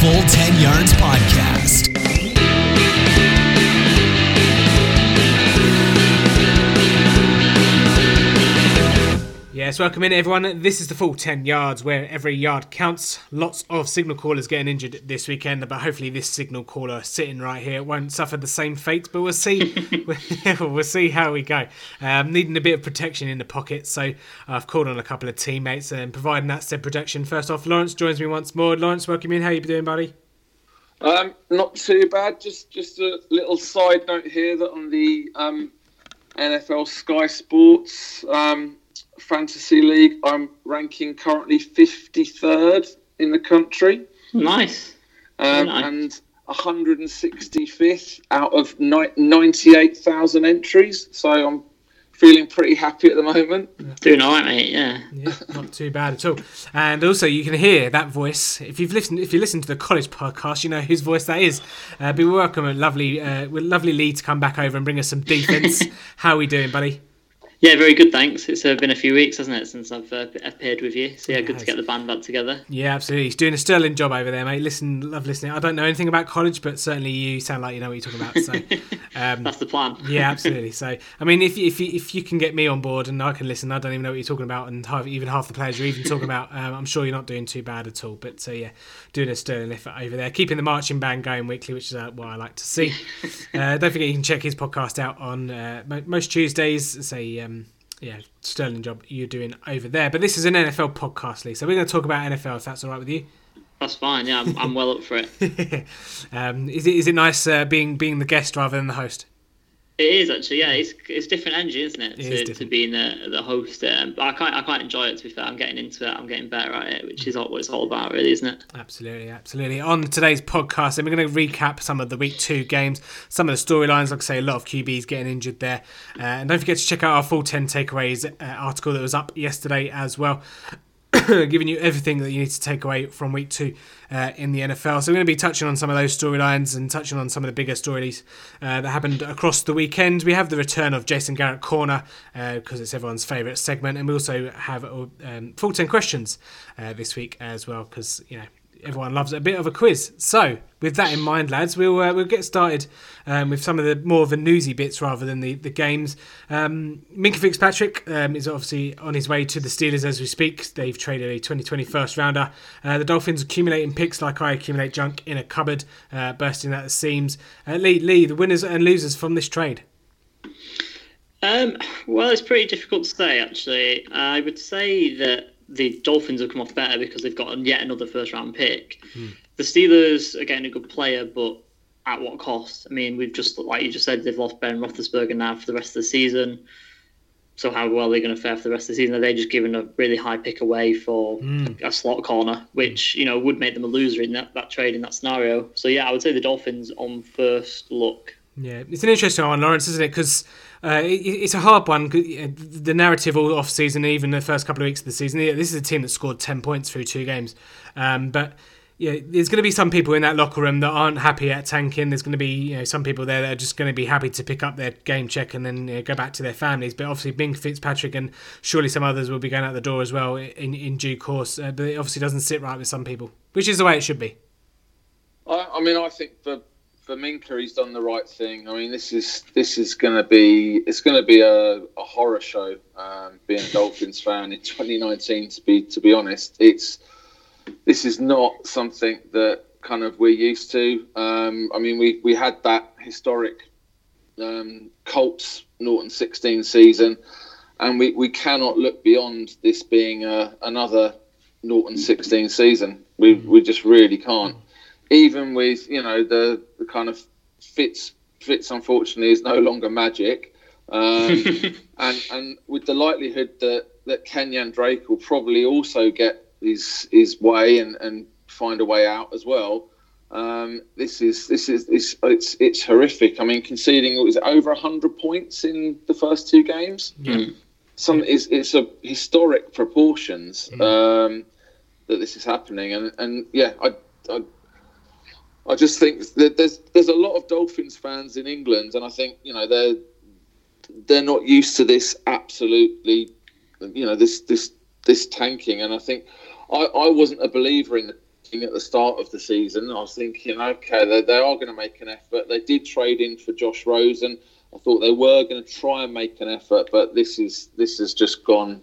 Full 10 Yards Podcast. Welcome in everyone. This is the full 10 yards where every yard counts. Lots of signal callers getting injured this weekend, but hopefully this signal caller sitting right here won't suffer the same fate, but we'll see. we'll see how we go. Um, needing a bit of protection in the pocket, so I've called on a couple of teammates and providing that said protection. First off, Lawrence joins me once more. Lawrence, welcome in. How you doing, buddy? Um, not too bad. Just just a little side note here that on the um, NFL Sky Sports um, Fantasy League, I'm ranking currently 53rd in the country. Nice. Um, nice. And 165th out of ni- 98,000 entries. So I'm feeling pretty happy at the moment. Doing all right, mate. Yeah. Yeah, not too bad at all. And also, you can hear that voice if you've listened. If you listen to the college podcast, you know whose voice that is. Uh, but we welcome a lovely, uh, lovely Lee to come back over and bring us some defense. How are we doing, buddy? Yeah, very good. Thanks. It's uh, been a few weeks, hasn't it, since I've uh, appeared with you? So yeah, good to get the band back together. Yeah, absolutely. He's doing a sterling job over there, mate. Listen, love listening. I don't know anything about college, but certainly you sound like you know what you're talking about. So, um, That's the plan. yeah, absolutely. So, I mean, if you, if you, if you can get me on board and I can listen, I don't even know what you're talking about, and half, even half the players you're even talking about, um, I'm sure you're not doing too bad at all. But uh, yeah, doing a sterling effort over there, keeping the marching band going weekly, which is uh, what I like to see. uh, don't forget you can check his podcast out on uh, most Tuesdays. Say. Yeah, sterling job you're doing over there. But this is an NFL podcast, Lee, so we're going to talk about NFL if that's all right with you. That's fine. Yeah, I'm, I'm well up for it. um, is it is it nice uh, being being the guest rather than the host? It is actually. Yeah, it's it's different energy, isn't it? It is to, to different. being the the host. Um, but I quite I quite enjoy it. To be fair, I'm getting into it. I'm getting better at it, which is all, what it's all about, really, isn't it? Absolutely, absolutely. On today's podcast, and we're going to recap some of the week two games, some of the storylines. Like I say, a lot of QBs getting injured there, uh, and don't forget to check out our full ten takeaways uh, article that was up yesterday as well. giving you everything that you need to take away from week two uh, in the NFL. So we're going to be touching on some of those storylines and touching on some of the bigger stories uh, that happened across the weekend. We have the return of Jason Garrett Corner because it's everyone's favourite segment, and we also have um, full ten questions uh, this week as well because you know everyone loves a bit of a quiz. So, with that in mind, lads, we'll uh, we'll get started um, with some of the more of the newsy bits rather than the the games. Um, Minkah Fitzpatrick um, is obviously on his way to the Steelers as we speak. They've traded a 2020 first rounder. Uh, the Dolphins accumulating picks like I accumulate junk in a cupboard, uh, bursting at the seams. Uh, Lee, Lee, the winners and losers from this trade. Um, well, it's pretty difficult to say, actually. I would say that the Dolphins have come off better because they've got yet another first round pick. Hmm. The Steelers are getting a good player, but at what cost? I mean, we've just, like you just said, they've lost Ben Roethlisberger now for the rest of the season. So how well are they going to fare for the rest of the season? Are they just giving a really high pick away for hmm. a slot corner, which you know would make them a loser in that, that trade in that scenario? So yeah, I would say the Dolphins on first look. Yeah, it's an interesting one, Lawrence, isn't it? Because uh, it, it's a hard one. The narrative all off season, even the first couple of weeks of the season, this is a team that scored ten points through two games. Um, but yeah, there's going to be some people in that locker room that aren't happy at tanking. There's going to be you know some people there that are just going to be happy to pick up their game check and then you know, go back to their families. But obviously, Bing Fitzpatrick and surely some others will be going out the door as well in in due course. Uh, but it obviously doesn't sit right with some people, which is the way it should be. I, I mean, I think for for Minkah, he's done the right thing. I mean, this is this is going to be it's going to be a, a horror show. Um, being a Dolphins fan in 2019, to be to be honest, it's this is not something that kind of we're used to. Um, I mean, we we had that historic um, Colts Norton 16 season, and we, we cannot look beyond this being a, another Norton 16 season. We we just really can't. Even with you know the, the kind of Fitz Fitz unfortunately is no longer magic, um, and and with the likelihood that that Kenyon Drake will probably also get his his way and, and find a way out as well. Um, this is this is it's, it's it's horrific. I mean, conceding it was over hundred points in the first two games. Yeah. Some it's, it's a historic proportions um, that this is happening, and and yeah, I, I I just think that there's there's a lot of Dolphins fans in England, and I think you know they're they're not used to this absolutely, you know this this this tanking, and I think I, I wasn't a believer in the at the start of the season. I was thinking, okay, they, they are going to make an effort. They did trade in for Josh Rosen. I thought they were going to try and make an effort, but this is this has just gone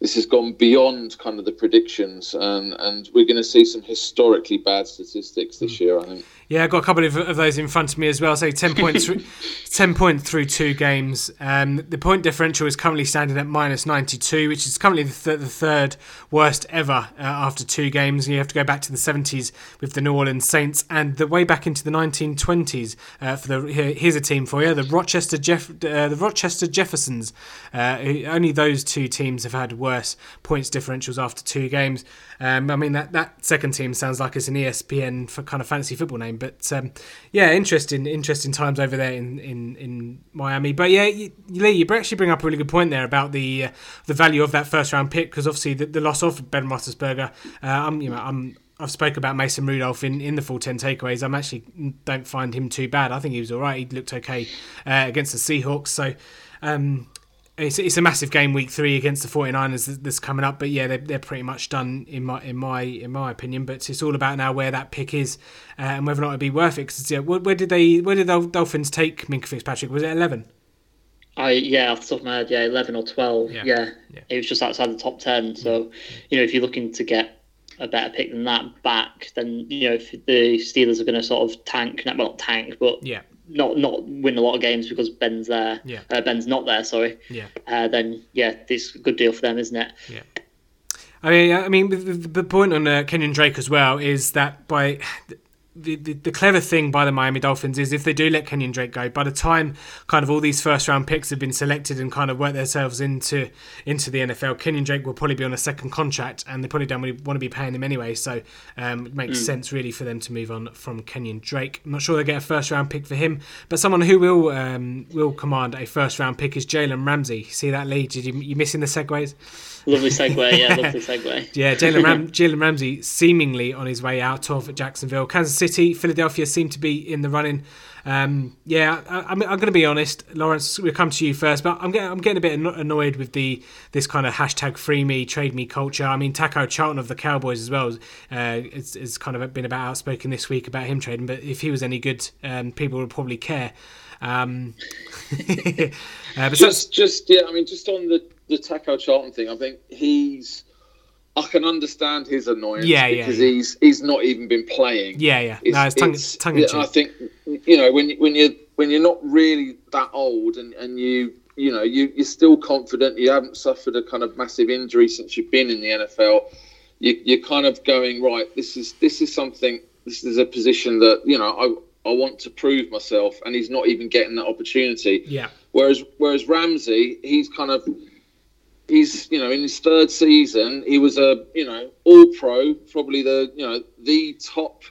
this has gone beyond kind of the predictions, and, and we're going to see some historically bad statistics this hmm. year. I think. Yeah, I've got a couple of, of those in front of me as well. So ten points, ten points through two games. Um, the point differential is currently standing at minus ninety two, which is currently the, th- the third worst ever uh, after two games. You have to go back to the seventies with the New Orleans Saints, and the way back into the nineteen twenties uh, for the here, here's a team for you: the Rochester Jeff, uh, the Rochester Jeffersons. Uh, only those two teams have had worse points differentials after two games. Um, I mean that that second team sounds like it's an ESPN for kind of fantasy football name, but um, yeah, interesting interesting times over there in in, in Miami. But yeah, you, Lee, you actually bring up a really good point there about the uh, the value of that first round pick because obviously the, the, loss of Ben Roethlisberger. Uh, I'm you know I'm I've spoke about Mason Rudolph in, in the full 10 takeaways. I'm actually don't find him too bad. I think he was all right. He looked okay uh, against the Seahawks. So, um, it's, it's a massive game week three against the 49ers that's coming up but yeah they're, they're pretty much done in my in my in my opinion but it's all about now where that pick is uh, and whether or not it'd be worth it because yeah, where, where, did they where did the Dolphins take Minkah Fitzpatrick? Was it 11 I yeah off the top of my head yeah 11 or 12 yeah, yeah. yeah. it was just outside the top 10 so you know if you're looking to get a better pick than that back then you know if the Steelers are going to sort of tank well not tank but yeah not not win a lot of games because Ben's there. Yeah. Uh, Ben's not there. Sorry. Yeah. Uh, then yeah, it's a good deal for them, isn't it? Yeah. I mean, I mean, the, the point on uh, Kenyon Drake as well is that by the, the, the, clever thing by the Miami Dolphins is if they do let Kenyon Drake go, by the time kind of all these first round picks have been selected and kind of worked themselves into into the NFL, Kenyon Drake will probably be on a second contract, and they probably don't really want to be paying him anyway. So um, it makes mm. sense really for them to move on from Kenyon Drake. I'm not sure they get a first round pick for him, but someone who will um, will command a first round pick is Jalen Ramsey. See that lead? Did you you missing the segues? Lovely segue, yeah, lovely segue. yeah, Jalen Ram- Jalen Ramsey seemingly on his way out of Jacksonville. Kansas City, Philadelphia seem to be in the running. Um, yeah, I, am going to be honest, Lawrence. We'll come to you first, but I'm getting I'm getting a bit annoyed with the this kind of hashtag free me trade me culture. I mean, Taco Charlton of the Cowboys as well uh, it's, kind of been about outspoken this week about him trading. But if he was any good, um, people would probably care. Um, uh, just, just yeah. I mean, just on the the Taco Charlton thing, I think he's. I can understand his annoyance yeah, because yeah, yeah. he's he's not even been playing. Yeah, yeah. It's, no, it's tongue, it's, tongue yeah, I think you know when when you when you're not really that old and, and you you know you you're still confident. You haven't suffered a kind of massive injury since you've been in the NFL. You, you're kind of going right. This is this is something. This is a position that you know I I want to prove myself, and he's not even getting that opportunity. Yeah. Whereas whereas Ramsey, he's kind of he's you know in his third season he was a you know all pro probably the you know the top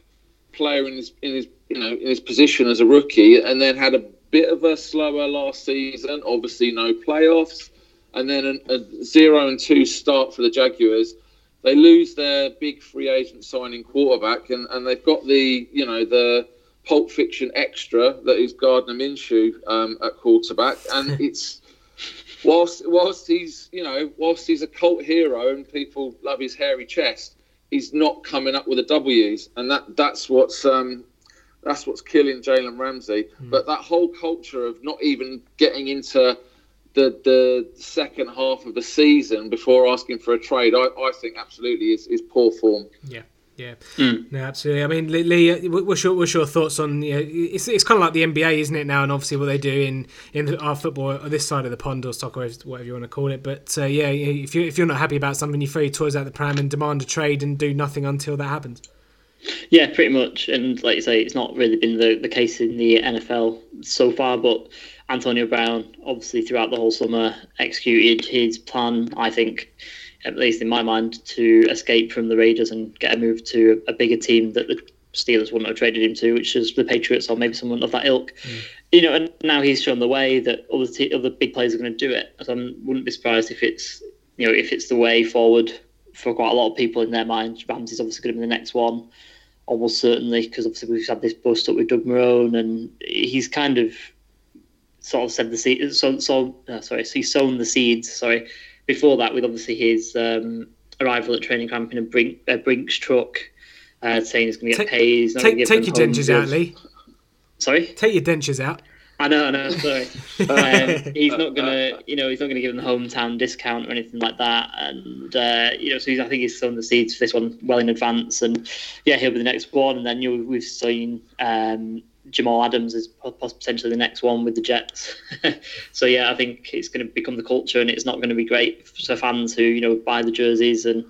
player in his in his you know in his position as a rookie and then had a bit of a slower last season obviously no playoffs and then a, a zero and two start for the jaguars. They lose their big free agent signing quarterback and, and they've got the you know the pulp fiction extra that is gardner minshew um, at quarterback and it's whilst whilst he's you know whilst he's a cult hero and people love his hairy chest, he's not coming up with the W's, and that that's what's um, that's what's killing Jalen Ramsey. Mm. But that whole culture of not even getting into the the second half of the season before asking for a trade, I, I think absolutely is, is poor form. Yeah. Yeah, mm. no, absolutely. I mean, Lee, uh, what's your what's your thoughts on? You know, it's it's kind of like the NBA, isn't it now? And obviously, what they do in in our football, or this side of the pond, or soccer, whatever you want to call it. But uh, yeah, if you if you're not happy about something, you throw your toys out the pram and demand a trade and do nothing until that happens. Yeah, pretty much. And like you say, it's not really been the, the case in the NFL so far, but Antonio Brown, obviously, throughout the whole summer, executed his plan. I think at least in my mind, to escape from the Raiders and get a move to a bigger team that the Steelers wouldn't have traded him to, which is the Patriots or maybe someone of that ilk. Mm. You know, and now he's shown the way that other t- other big players are going to do it. So I wouldn't be surprised if it's you know if it's the way forward for quite a lot of people in their mind. Ramsey's obviously going to be the next one, almost certainly, because obviously we've had this bust up with Doug Marrone, and he's kind of sort of said the seed. So, so uh, sorry, so he's sown the seeds. Sorry before that, with obviously his um, arrival at training camp in a Brink, a Brinks truck, uh, saying he's going to get Take- paid. Take, take your dentures out. Lee. Sorry. Take your dentures out. I know, I know. Sorry, um, he's not gonna, you know, he's not gonna give them the hometown discount or anything like that. And uh, you know, so he's, I think he's sown the seeds for this one well in advance. And yeah, he'll be the next one. And then you know, we've seen um, Jamal Adams is po- potentially the next one with the Jets. so yeah, I think it's going to become the culture, and it's not going to be great for fans who you know buy the jerseys and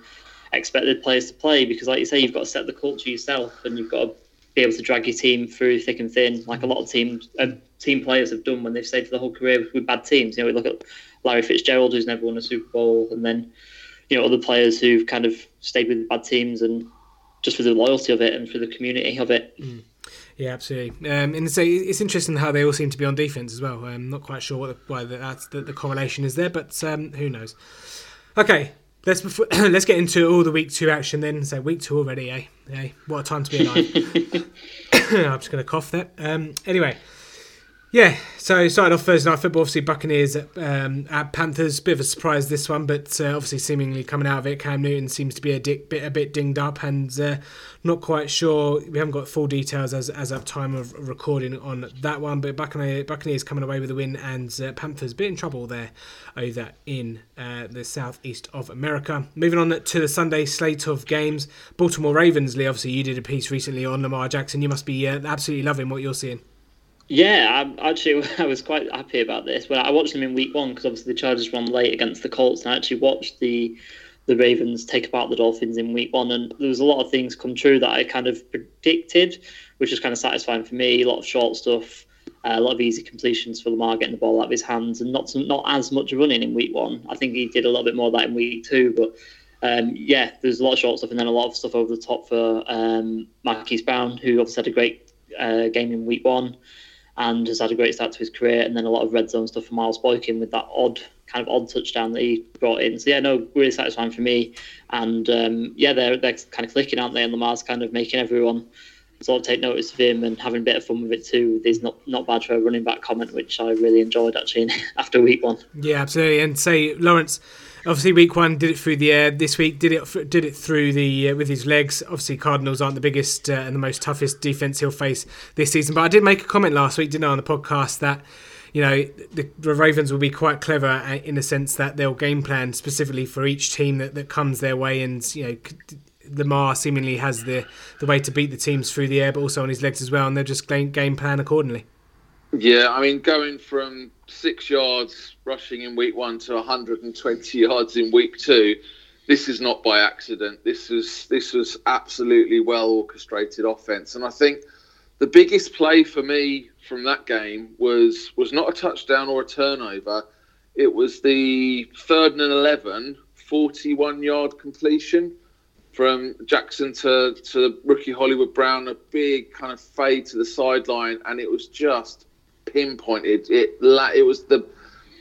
expect the players to play because, like you say, you've got to set the culture yourself, and you've got to be able to drag your team through thick and thin, like a lot of teams, uh, team players have done when they've stayed for the whole career with, bad teams. You know, we look at Larry Fitzgerald, who's never won a Super Bowl, and then you know other players who've kind of stayed with bad teams and just for the loyalty of it and for the community of it. Yeah, absolutely. Um, and so it's interesting how they all seem to be on defense as well. I'm not quite sure what the, why that's the, the correlation is there, but um, who knows? Okay, let's before, let's get into all the week two action then. So week two already, eh? Eh? What a time to be alive. I'm just going to cough there. Um, anyway, yeah. So started off Thursday night football. Obviously, Buccaneers at, um, at Panthers. Bit of a surprise this one, but uh, obviously seemingly coming out of it, Cam Newton seems to be a dick, bit a bit dinged up, and uh, not quite sure. We haven't got full details as as of time of recording on that one. But Buccaneer, Buccaneers coming away with a win, and uh, Panthers bit in trouble there over in uh, the southeast of America. Moving on to the Sunday slate of games, Baltimore Ravens. Lee, obviously you did a piece recently on Lamar Jackson. You must be uh, absolutely loving what you're seeing. Yeah, I actually I was quite happy about this. When I watched them in week one, because obviously the Chargers won late against the Colts, and I actually watched the the Ravens take apart the Dolphins in week one, and there was a lot of things come true that I kind of predicted, which was kind of satisfying for me. A lot of short stuff, uh, a lot of easy completions for Lamar getting the ball out of his hands, and not not as much running in week one. I think he did a little bit more of that in week two, but. Um, yeah, there's a lot of short stuff and then a lot of stuff over the top for um, Marquise Brown, who obviously had a great uh, game in week one and has had a great start to his career. And then a lot of red zone stuff for Miles Boykin with that odd kind of odd touchdown that he brought in. So yeah, no, really satisfying for me. And um, yeah, they're they're kind of clicking, aren't they? And Lamar's kind of making everyone sort of take notice of him and having a bit of fun with it too. His not not bad for a running back comment, which I really enjoyed actually after week one. Yeah, absolutely. And say Lawrence, obviously week one did it through the air. This week did it did it through the uh, with his legs. Obviously Cardinals aren't the biggest uh, and the most toughest defense he'll face this season. But I did make a comment last week, didn't I, on the podcast that. You know, the, the Ravens will be quite clever uh, in the sense that they'll game plan specifically for each team that, that comes their way. And, you know, Lamar seemingly has the, the way to beat the teams through the air, but also on his legs as well. And they'll just game, game plan accordingly. Yeah, I mean, going from six yards rushing in week one to 120 yards in week two, this is not by accident. This was this was absolutely well orchestrated offense, and I think the biggest play for me from that game was was not a touchdown or a turnover. It was the third and 11, 41 yard completion from Jackson to to rookie Hollywood Brown, a big kind of fade to the sideline, and it was just pinpointed. It it was the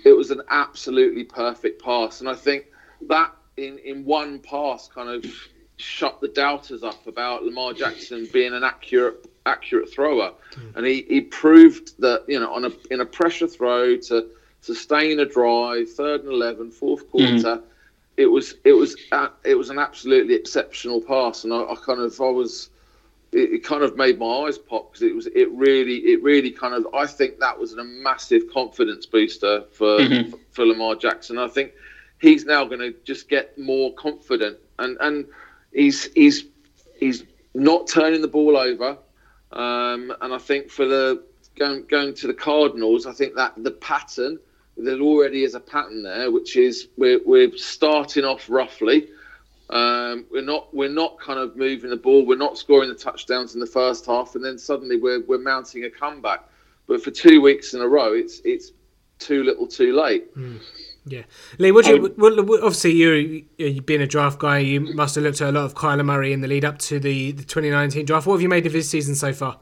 it was an absolutely perfect pass, and I think that in in one pass kind of shut the doubters up about Lamar Jackson being an accurate accurate thrower, hmm. and he, he proved that you know on a in a pressure throw to sustain a drive, third and 11, fourth hmm. quarter. It was it was a- it was an absolutely exceptional pass, and I, I kind of I was it, it kind of made my eyes pop because it was it really it really kind of I think that was a massive confidence booster for Mhm. for, for Lamar Jackson. I think he's now going to just get more confident and and he's he's he's not turning the ball over. Um, and I think for the going going to the Cardinals, I think that the pattern there already is a pattern there, which is we're we're starting off roughly. Um, we're not we're not kind of moving the ball. We're not scoring the touchdowns in the first half, and then suddenly we're we're mounting a comeback. But for two weeks in a row, it's it's too little, too late. Yeah, Lee. What do you? Um, well, well, obviously, you you being a draft guy, you must have looked at a lot of Kyler Murray in the lead up to the, the 2019 draft. What have you made of his season so far?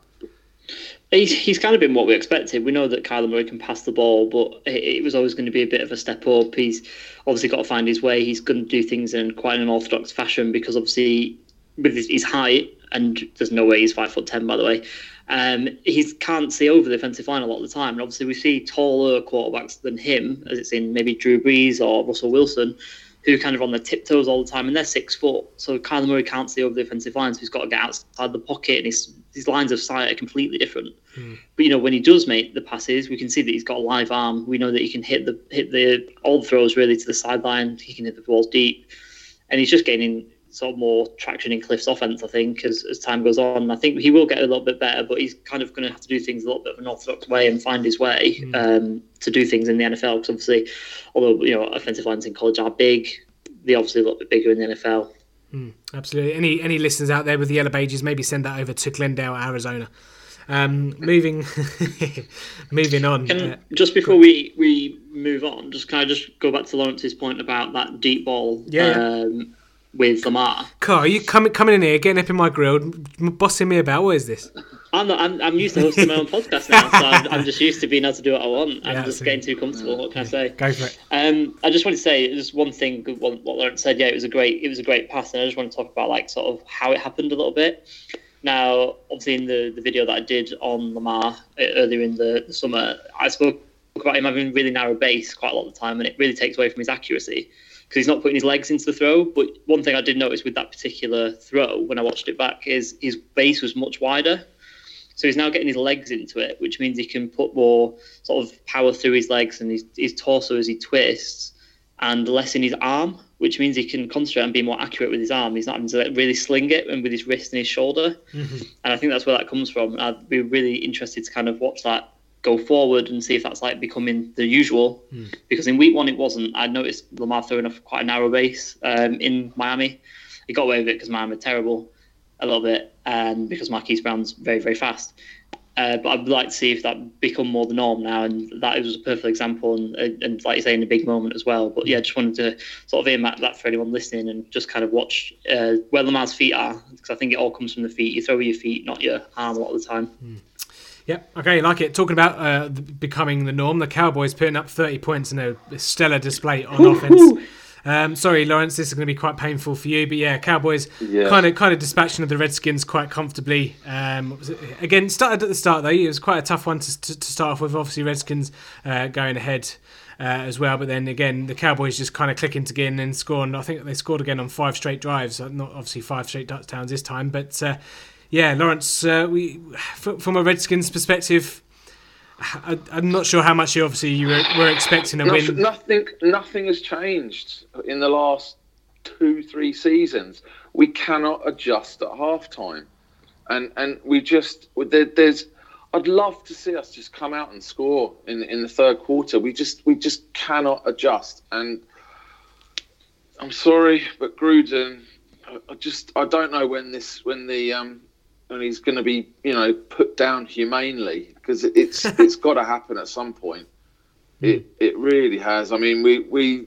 He's, he's kind of been what we expected. We know that Kyler Murray can pass the ball, but it, it was always going to be a bit of a step up. He's obviously got to find his way. He's going to do things in quite an orthodox fashion because obviously with his, his height, and there's no way he's five foot ten, by the way. Um, he can't see over the offensive line a lot of the time, and obviously we see taller quarterbacks than him, as it's in maybe Drew Brees or Russell Wilson, who kind of on their tiptoes all the time, and they're six foot. So Kyler Murray can't see over the offensive line, so he's got to get outside the pocket, and his his lines of sight are completely different. Hmm. But you know, when he does make the passes, we can see that he's got a live arm. We know that he can hit the hit the all the throws really to the sideline. He can hit the balls deep, and he's just gaining sort of more traction in Kliff's offense. I think as, as time goes on, I think he will get a little bit better, but he's kind of going to have to do things a little bit of an orthodox way and find his way Hmm. um, to do things in the NFL. Because obviously, although you know offensive lines in college are big, they're obviously a little bit bigger in the NFL. Absolutely. Any any listeners out there with the yellow pages, maybe send that over to Glendale, Arizona. Um, moving, moving on. Can, uh, just before we, we move on, just can I just go back to Lawrence's point about that deep ball Yeah, yeah. um, with Lamar? Carl, are you coming coming in here, getting up in my grill, bossing me about. What is this? I'm, not, I'm I'm used to hosting my own podcast now, so I'm, I'm just used to being able to do what I want. I'm Yeah, just getting too comfortable. What can I say? Go for it. Um, I just want to say just one thing. What, what Lawrence said, yeah, it was a great, it was a great pass, and I just want to talk about like sort of how it happened a little bit. Now, obviously, in the, the video that I did on Lamar uh, earlier in the, the summer, I spoke about him having really narrow base quite a lot of the time, and it really takes away from his accuracy because he's not putting his legs into the throw. But one thing I did notice with that particular throw when I watched it back is his base was much wider. So he's now getting his legs into it, which means he can put more sort of power through his legs and his, his torso as he twists, and less in his arm, which means he can concentrate and be more accurate with his arm. He's not having to like, really sling it and with his wrist and his shoulder. Mm-hmm. And I think that's where that comes from. I'd be really interested to kind of watch that go forward and see if that's like becoming the usual. Because in week one it wasn't. I noticed Lamar throwing off quite a narrow base um, in Miami. He got away with it because Miami are terrible a little bit, and because Marquise Brown's very very fast. Uh, but I'd like to see if that become more the norm now, and that was a perfect example, and, and like you say, in a big moment as well. But yeah, just wanted to sort of earmark that for anyone listening, and just kind of watch uh, where Lamar's feet are, because I think it all comes from the feet. You throw with your feet, not your arm, a lot of the time. Yep. Okay, like it. Talking about uh, becoming the norm, the Cowboys putting up 30 points in a stellar display on offense. Um, sorry, Lawrence, this is going to be quite painful for you, but yeah, Cowboys Yeah. kind of kind of dispatching of the Redskins quite comfortably. Um, again, started at the start though. It was quite a tough one to, to, to start off with. Obviously, Redskins uh, going ahead. Uh, as well, but then again, the Cowboys just kind of clicking to get in and scoring. I think they scored again on five straight drives, not obviously five straight touchdowns this time, but uh, yeah, Lawrence, uh, we from a Redskins perspective, I, I'm not sure how much you obviously you were, were expecting a win. nothing, nothing has changed in the last two, three seasons. We cannot adjust at halftime, and and we just there, there's. I'd love to see us just come out and score in in the third quarter. We just we just cannot adjust, and I'm sorry, but Gruden, I, I just I don't know when this when the um when he's going to be you know put down humanely because it, it's it's got to happen at some point. Hmm. It it really has. I mean, we we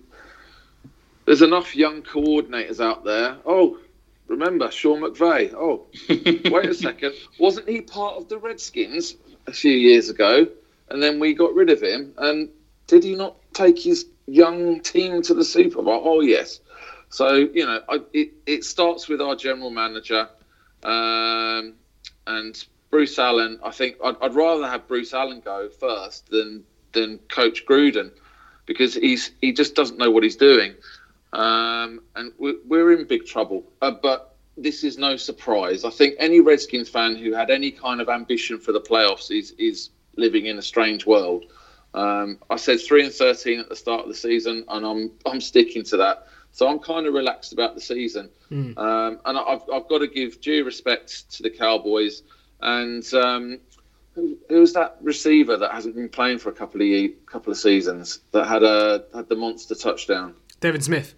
there's enough young coordinators out there. Oh, remember Sean McVay? Oh, wait a second, wasn't he part of the Redskins a few years ago? And then we got rid of him. And did he not take his young team to the Super Bowl? Oh yes. So you know, I, it it starts with our general manager, um, and Bruce Allen. I think I'd, I'd rather have Bruce Allen go first than than Coach Gruden because he's he just doesn't know what he's doing, um, and we're, we're in big trouble. Uh, but this is no surprise. I think any Redskins fan who had any kind of ambition for the playoffs is is living in a strange world. Um, I said three and thirteen at the start of the season, and I'm I'm sticking to that. So I'm kind of relaxed about the season, um, and I've I've got to give due respect to the Cowboys. And um, who, who's that receiver that hasn't been playing for a couple of couple of seasons that had a had the monster touchdown? Devin Smith.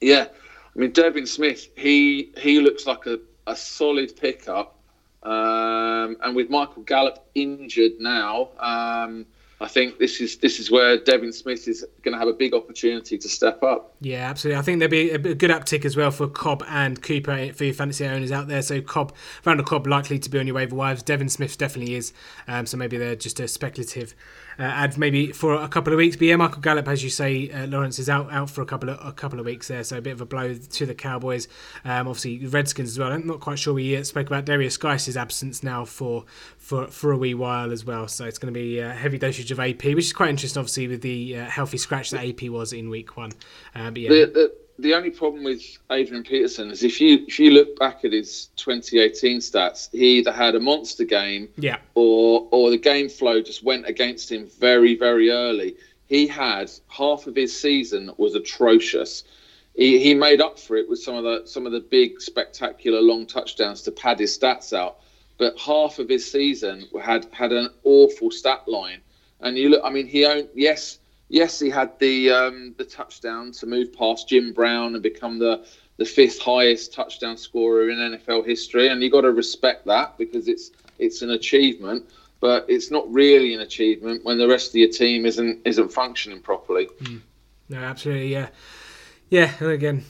Yeah, I mean Devin Smith, he he looks like a, a solid pickup, um, and with Michael Gallup injured now, um, I think this is this is where Devin Smith is going to have a big opportunity to step up. Yeah, absolutely. I think there'll be a good uptick as well for Cobb and Cooper for your fantasy owners out there. So Cobb, Randall Cobb, likely to be on your waiver wires. Devin Smith definitely is. Um, so maybe they're just a speculative uh, ad, maybe for a couple of weeks. But yeah, Michael Gallup, as you say, uh, Lawrence is out out for a couple of a couple of weeks there. So a bit of a blow to the Cowboys. Um, obviously the Redskins as well. I'm not quite sure we spoke about Derrius Guice's absence now for for for a wee while as well. So it's going to be a heavy dosage of AP, which is quite interesting. Obviously with the uh, healthy scratch that AP was in week one. Uh, but yeah. The, the the only problem with Adrian Peterson is if you if you look back at his 2018 stats, he either had a monster game, yeah, or or the game flow just went against him very very early. He had half of his season was atrocious. He, he made up for it with some of the some of the big spectacular long touchdowns to pad his stats out, but half of his season had had an awful stat line. And you look, I mean, he owned yes yes, he had the um, the touchdown to move past Jim Brown and become the the fifth highest touchdown scorer in NFL history, and you got to respect that because it's it's an achievement. But it's not really an achievement when the rest of your team isn't isn't functioning properly. Mm. No, absolutely, yeah, yeah. And again,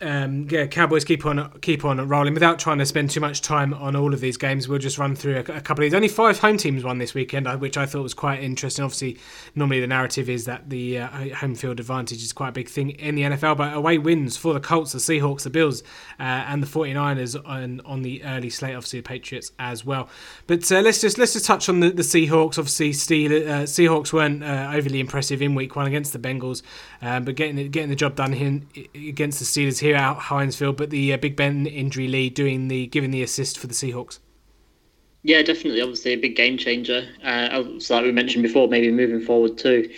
um, yeah, Cowboys keep on keep on rolling without trying to spend too much time on all of these games. We'll just run through a, a couple of these. Only five home teams won this weekend, uh, which I thought was quite interesting. Obviously, normally the narrative is that the uh, home field advantage is quite a big thing in the NFL, but away wins for the Colts, the Seahawks, the Bills, uh, and the 49ers on, on the early slate. Obviously, the Patriots as well. But uh, let's just let's just touch on the, the Seahawks. Obviously, Steel, uh, Seahawks weren't uh, overly impressive in Week One against the Bengals, um, but getting getting the job done here, against the Steelers here out Heinz Field but the uh, Big Ben injury lead doing the giving the assist for the Seahawks. Yeah, definitely. Obviously, a big game changer. Uh, so like we mentioned before, maybe moving forward too.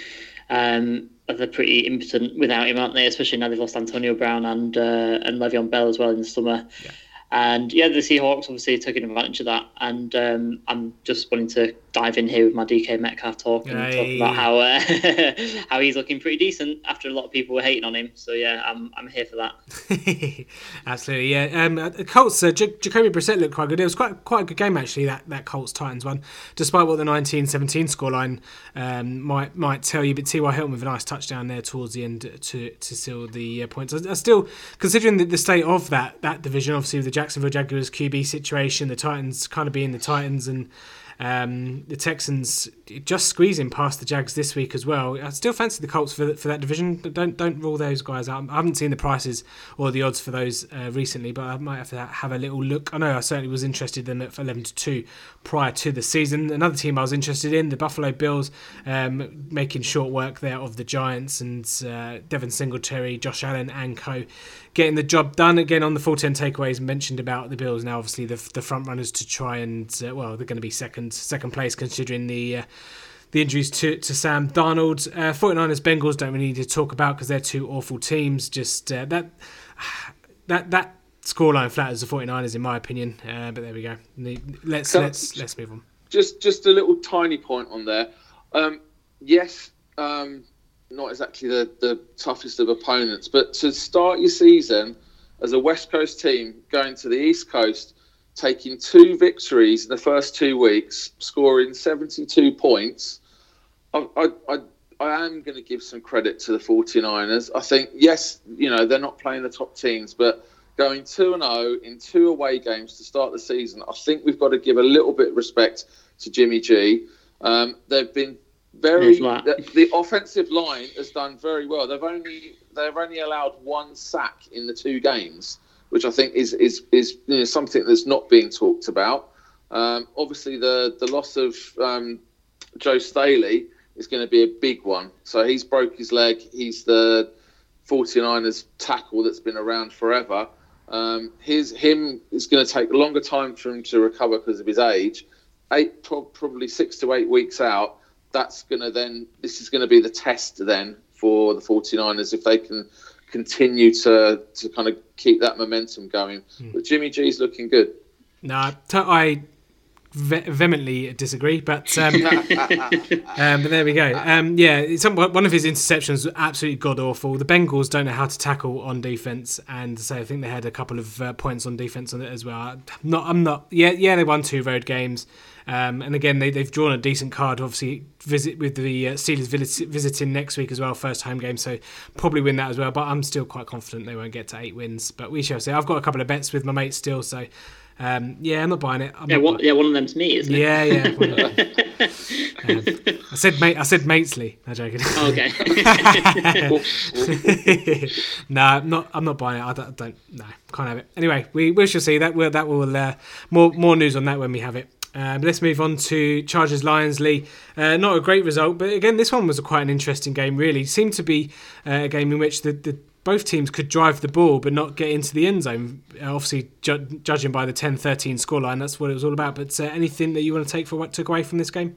Um, they're pretty impotent without him, aren't they? Especially now they've lost Antonio Brown and uh, and Le'Veon Bell as well in the summer. Yeah. And yeah, the Seahawks obviously taking advantage of that. And um, I'm just wanting to dive in here with my DK Metcalf talk and talk about how uh, how he's looking pretty decent after a lot of people were hating on him. So yeah, I'm I'm here for that. Absolutely, yeah. Um, uh, Colts, uh, J- Jacoby Brissett looked quite good. It was quite quite a good game actually. That that Colts Titans one, despite what the 19-17 scoreline um, might might tell you. But T.Y. Hilton with a nice touchdown there towards the end to to seal the uh, points. I, I, still considering the, the state of that that division, obviously with the Jacksonville Jaguars QB situation, the Titans kind of being the Titans, and um, the Texans just squeezing past the Jags this week as well. I still fancy the Colts for for that division, but don't don't rule those guys out. I haven't seen the prices or the odds for those uh, recently, but I might have to have a little look. I know I certainly was interested in them at eleven to two prior to the season. Another team I was interested in, the Buffalo Bills, um, making short work there of the Giants and uh, Devin Singletary, Josh Allen, and co getting the job done again on the full 10 takeaways mentioned about the Bills. Now, obviously, the, the front runners to try and, uh, well, they're going to be second second place considering the. Uh, the injuries to, to Sam Darnold. Uh, 49ers Bengals don't really need to talk about because they're two awful teams. Just uh, that that that scoreline flatters the 49ers in my opinion. Uh, but there we go. Let's so, let's let's move on. Just just a little tiny point on there. Um, yes, um, not exactly the, the toughest of opponents, but to start your season as a West Coast team going to the East Coast, taking two victories in the first two weeks, scoring 72 points, I, I, I, I am going to give some credit to the 49ers. I think, yes, you know, they're not playing the top teams, but going 2 0 in two away games to start the season, I think we've got to give a little bit of respect to Jimmy G. Um, they've been very the, the, offensive line has done very well. They've only they've only allowed one sack in the two games, which I think is is is you know, something that's not being talked about. Um, obviously, the the loss of um, Joe Staley is going to be a big one. So he's broke his leg. He's the 49ers tackle that's been around forever. Um, his him is going to take a longer time for him to recover because of his age. Eight probably six to eight weeks out that's going to then this is going to be the test then for the 49ers if they can continue to to kind of keep that momentum going. Mm. But Jimmy G's looking good. No, I vehemently disagree, but um, um, but there we go. Um, yeah, some, one of his interceptions was absolutely god awful. The Bengals don't know how to tackle on defense, and so I think they had a couple of uh, points on defense on it as well. I'm not, I'm not. Yeah, yeah, they won two road games. Um, and again, they, they've drawn a decent card. Obviously, visit with the uh, Steelers visit, visiting next week as well, first home game. So probably win that as well. But I'm still quite confident they won't get to eight wins. But we shall see. I've got a couple of bets with my mates still. So um, yeah, I'm not buying it. I'm yeah, one, yeah, one of them's me, isn't it? Yeah, yeah. um, I said mate. I said Matesley. No joking. Oh, okay. no, nah, not. I'm not buying it. I don't. I don't no, can't have it. Anyway, we we shall see that. We'll, that will uh, more more news on that when we have it. Um, let's move on to Chargers Lions Lee. Uh, not a great result, but again, this one was quite an interesting game. Really, seemed to be uh, a game in which the, the both teams could drive the ball but not get into the end zone. Uh, obviously, ju- judging by the 10-13 scoreline, that's what it was all about. But uh, anything that you want to take for what took away from this game?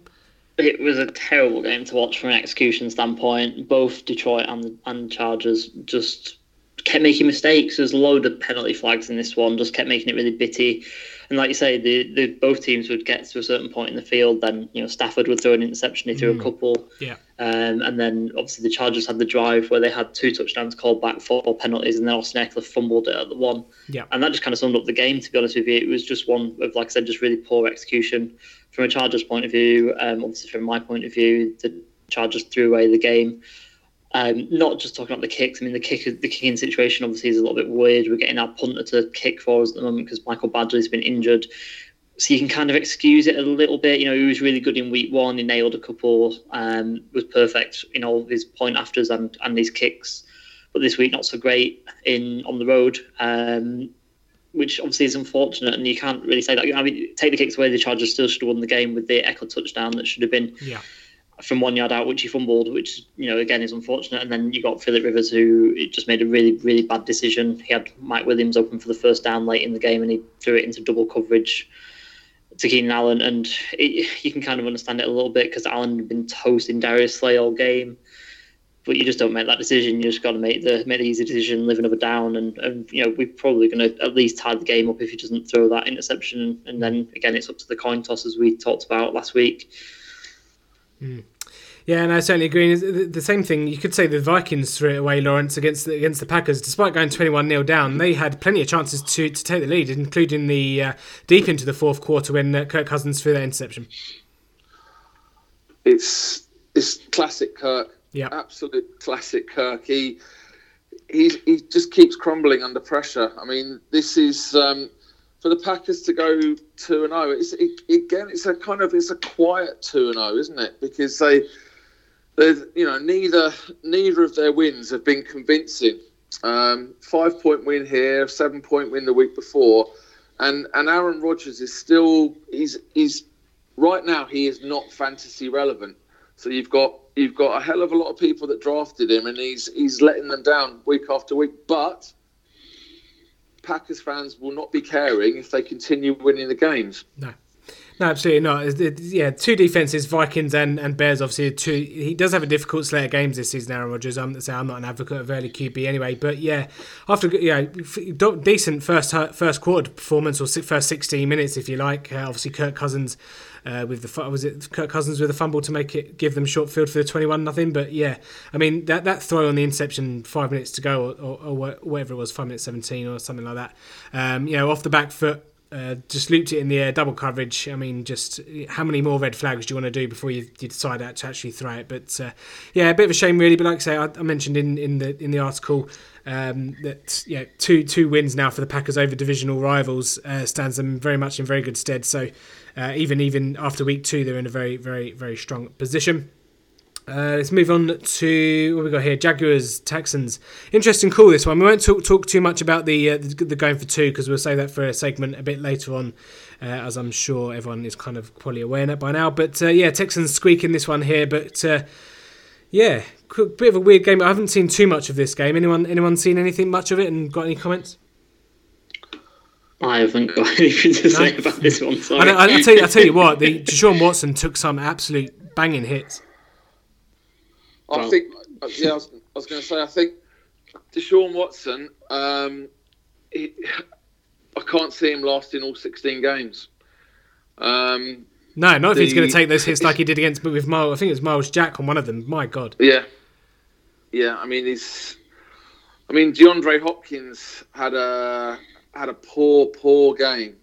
It was a terrible game to watch from an execution standpoint. Both Detroit and and Chargers just kept making mistakes. There's a load of penalty flags in this one. Just kept making it really bitty. And like you say, the, the both teams would get to a certain point in the field. Then you know Stafford would throw an interception. He threw mm. a couple. Yeah. Um, and then obviously the Chargers had the drive where they had two touchdowns called back, four penalties, and then Austin Ekeler fumbled it at the one. Yeah. And that just kind of summed up the game. To be honest with you, it was just one of like I said, just really poor execution from a Chargers point of view. Um, obviously from my point of view, the Chargers threw away the game. Um, not just talking about the kicks. I mean, the kick, the kicking situation obviously is a little bit weird. We're getting our punter to kick for us at the moment because Michael Badgley's been injured, so you can kind of excuse it a little bit. You know, he was really good in week one. He nailed a couple. Um, was perfect in all his point afters and and his kicks, but this week not so great in on the road. Um, which obviously is unfortunate, and you can't really say that. I mean, take the kicks away, the Chargers still should have won the game with the Ekeler touchdown that should have been yeah from one yard out, which he fumbled, which you know again is unfortunate. And then you got Philip Rivers, who just made a really really bad decision. He had Mike Williams open for the first down late in the game, and he threw it into double coverage to Keenan Allen, and it, you can kind of understand it a little bit because Allen had been toasting Darius Slay all game. But you just don't make that decision. You just got to make the make the easy decision, live another down, and, and you know we're probably going to at least tie the game up if he doesn't throw that interception. And then again, it's up to the coin toss as we talked about last week. Mm. Yeah, and I certainly agree. The same thing you could say the Vikings threw it away, Lawrence, against the, against the Packers. Despite going twenty-one 0 down, they had plenty of chances to, to take the lead, including the uh, deep into the fourth quarter when uh, Kirk Cousins threw that interception. It's it's classic Kirk. Yeah, absolute classic Kirk. He he he just keeps crumbling under pressure. I mean, this is. Um, for the Packers to go two and zero, oh, it's it, again, it's a kind of it's a quiet two and zero, oh, isn't it? Because they, they, you know, neither neither of their wins have been convincing. Um, five point win here, seven point win the week before, and and Aaron Rodgers is still he's he's right now he is not fantasy relevant. So you've got you've got a hell of a lot of people that drafted him, and he's he's letting them down week after week, but Packers fans will not be caring if they continue winning the games. No. No, absolutely not. yeah, two defenses, Vikings and, and Bears. Obviously, two. He does have a difficult slate of games this season, Aaron Rodgers. I'm, I'm not an advocate of early QB anyway, but yeah, after yeah, decent first first quarter performance or first 16 minutes, if you like. Uh, obviously, Kirk Cousins uh, with the was it Kirk Cousins with a fumble to make it give them short field for the 21 nothing. But yeah, I mean that that throw on the interception five minutes to go or, or, or whatever it was, five minutes 17 or something like that. Um, you know, off the back foot uh, just looped it in the air, double coverage. I mean, just how many more red flags do you want to do before you, you decide to actually throw it? But uh, yeah, a bit of a shame, really. But like I say, I, I mentioned in, in the in the article um, that yeah, two two wins now for the Packers over divisional rivals uh, stands them very much in very good stead. So uh, even even after week two, they're in a very very very strong position. Uh, let's move on to what we got here: Jaguars, Texans. Interesting call this one. We won't talk talk too much about the uh, the, the, going for two because we'll save that for a segment a bit later on, uh, as I'm sure everyone is kind of probably aware of by now. But uh, yeah, Texans squeaking this one here, but uh, yeah, bit of a weird game. I haven't seen too much of this game. Anyone anyone seen anything much of it and got any comments? I haven't got anything to say no. about this one. Sorry. I, I, I, tell you, I tell you what, the Deshaun Watson took some absolute banging hits. I well, think, yeah, I was, was going to say, I think Deshaun Watson, um, he, I can't see him lasting all 16 games. Um, no, not if he's going to take those hits like he did against but with Myles. I think it was Myles Jack on one of them. My God. Yeah, yeah. I mean, he's. I mean, DeAndre Hopkins had a had a poor, poor game.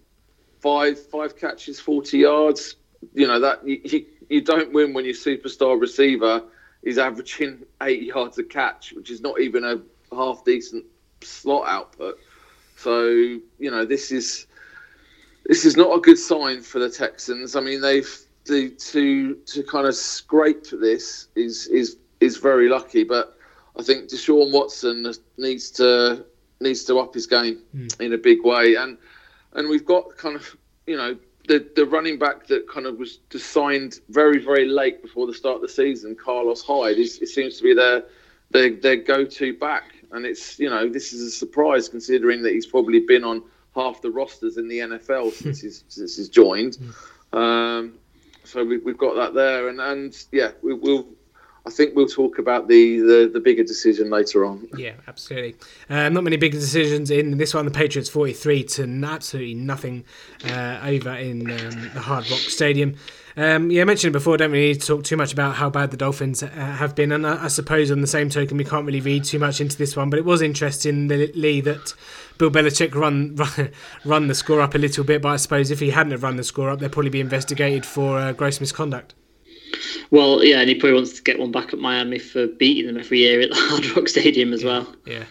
Five five catches, forty yards. You know that you, you don't win when your superstar receiver is averaging eight yards a catch, which is not even a half decent slot output. So you know this is this is not a good sign for the Texans. I mean they've to to to kind of scrape this is is is very lucky, but I think Deshaun Watson needs to needs to up his game mm. in a big way, and and we've got kind of you know the the running back that kind of was just signed very very late before the start of the season, Carlos Hyde, is, it seems to be their their, their go to back. and it's you know this is a surprise considering that he's probably been on half the rosters in the NFL since he's since he's joined. Um, so we, we've got that there, and and yeah, we, we'll. I think we'll talk about the, the, the bigger decision later on. Yeah, absolutely. Uh, not many big decisions in this one. The Patriots 43 to absolutely nothing uh, over in um, the Hard Rock Stadium. Um, yeah, I mentioned before, don't really need to talk too much about how bad the Dolphins uh, have been. And I, I, suppose on the same token, we can't really read too much into this one. But it was interesting, Lee, that Bill Belichick run, run, run the score up a little bit. But I suppose if he hadn't have run the score up, they'd probably be investigated for uh, gross misconduct. Well, yeah, and he probably wants to get one back at Miami for beating them every year at the Hard Rock Stadium as yeah, well. Yeah.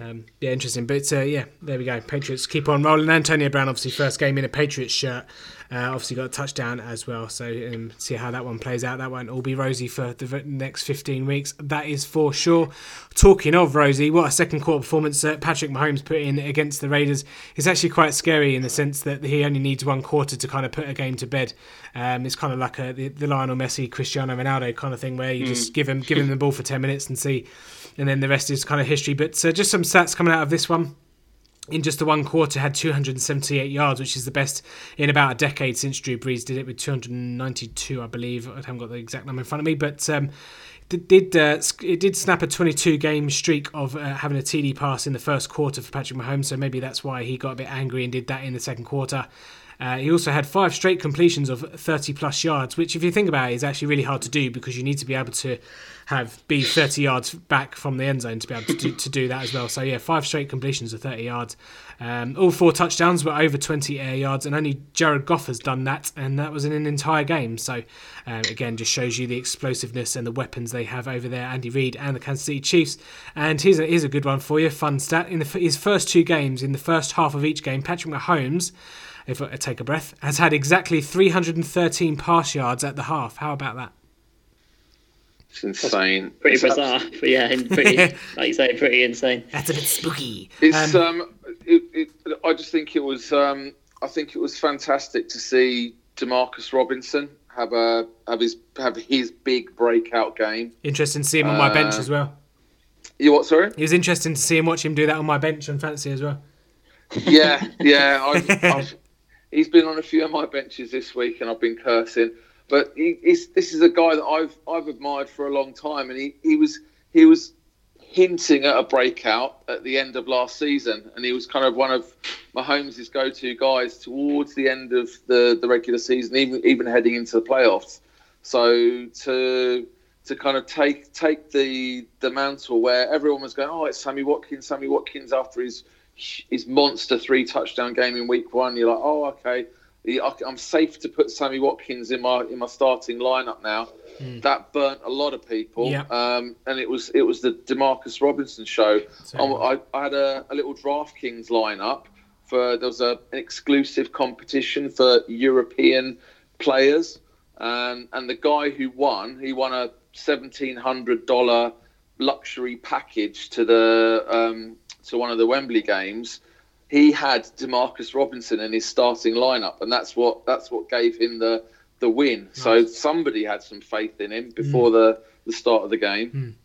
Um, yeah, interesting. But uh, yeah, there we go. Patriots keep on rolling. Antonio Brown, obviously, first game in a Patriots shirt. Uh, obviously, got a touchdown as well. So, um, see how that one plays out. That won't all be rosy for the next 15 weeks. That is for sure. Talking of rosy, what a second quarter performance that Patrick Mahomes put in against the Raiders is actually quite scary in the sense that he only needs one quarter to kind of put a game to bed. Um, it's kind of like a, the, the Lionel Messi, Cristiano Ronaldo kind of thing where you mm. just give him give him the ball for 10 minutes and see, and then the rest is kind of history. But uh, just some stats coming out of this one in just the one quarter had 278 yards, which is the best in about a decade since Drew Brees did it with 292, I believe. I haven't got the exact number in front of me, but um, did uh, it did snap a 22 game streak of uh, having a TD pass in the first quarter for Patrick Mahomes, so maybe that's why he got a bit angry and did that in the second quarter. Uh, he also had five straight completions of 30 plus yards, which, if you think about it, is actually really hard to do because you need to be able to have be 30 yards back from the end zone to be able to do, to do that as well. So yeah, five straight completions of 30 yards. Um, all four touchdowns were over 20 air yards, and only Jared Goff has done that, and that was in an entire game. So um, again, just shows you the explosiveness and the weapons they have over there. Andy Reid and the Kansas City Chiefs. And here's a, here's a good one for you, fun stat. In the, his first two games, in the first half of each game, Patrick Mahomes if I take a breath, has had exactly 313 pass yards at the half. How about that? It's insane. Pretty it's bizarre, abs- but yeah, pretty, like you say, pretty insane. That's a bit spooky. It's um, um it, it, I just think it was um, I think it was fantastic to see Demarcus Robinson have a have his have his big breakout game. Interesting to see him on my bench uh, as well. You what? Sorry. It was interesting to see him watch him do that on my bench on fancy as well. Yeah, yeah. I've, I've, he's been on a few of my benches this week, and I've been cursing. But he, this is a guy that I've I've admired for a long time, and he, he was he was hinting at a breakout at the end of last season, and he was kind of one of Mahomes' go-to guys towards the end of the, the regular season, even even heading into the playoffs. So to to kind of take take the the mantle where everyone was going, oh, it's Sammy Watkins, Sammy Watkins after his his monster three touchdown game in week one. You're like, oh, okay I'm safe to put Sammy Watkins in my in my starting lineup now. Mm. That burnt a lot of people, yeah. um, and it was it was the Demarcus Robinson show. I, I, had a, a little DraftKings lineup for there was a, an exclusive competition for European players, and and the guy who won he won a seventeen hundred dollar luxury package to the um, to one of the Wembley games he had Demarcus Robinson in his starting lineup, and that's what that's what gave him the the win. Nice. So somebody had some faith in him before mm. the the start of the game.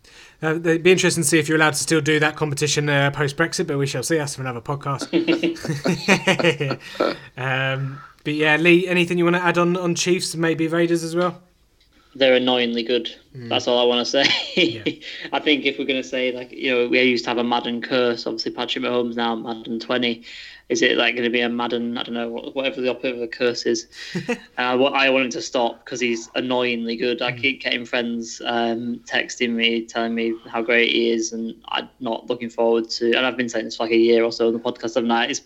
Mm. Uh, it'd be interesting to see if you're allowed to still do that competition uh, post Brexit, but we shall see. That's for another podcast. um, but yeah, Lee, anything you want to add on on Chiefs, maybe Raiders as well? They're annoyingly good. Mm. That's all I want to say. yeah. I think if we're going to say like you know we used to have a Madden curse, obviously Patrick Mahomes now Madden 20. Is it like going to be a Madden? I don't know whatever the opposite of a curse is. uh, I want him to stop because he's annoyingly good. I mm. keep getting friends um, texting me telling me how great he is, and I'm not looking forward to. And I've been saying this for like a year or so on the podcast. I've not. It's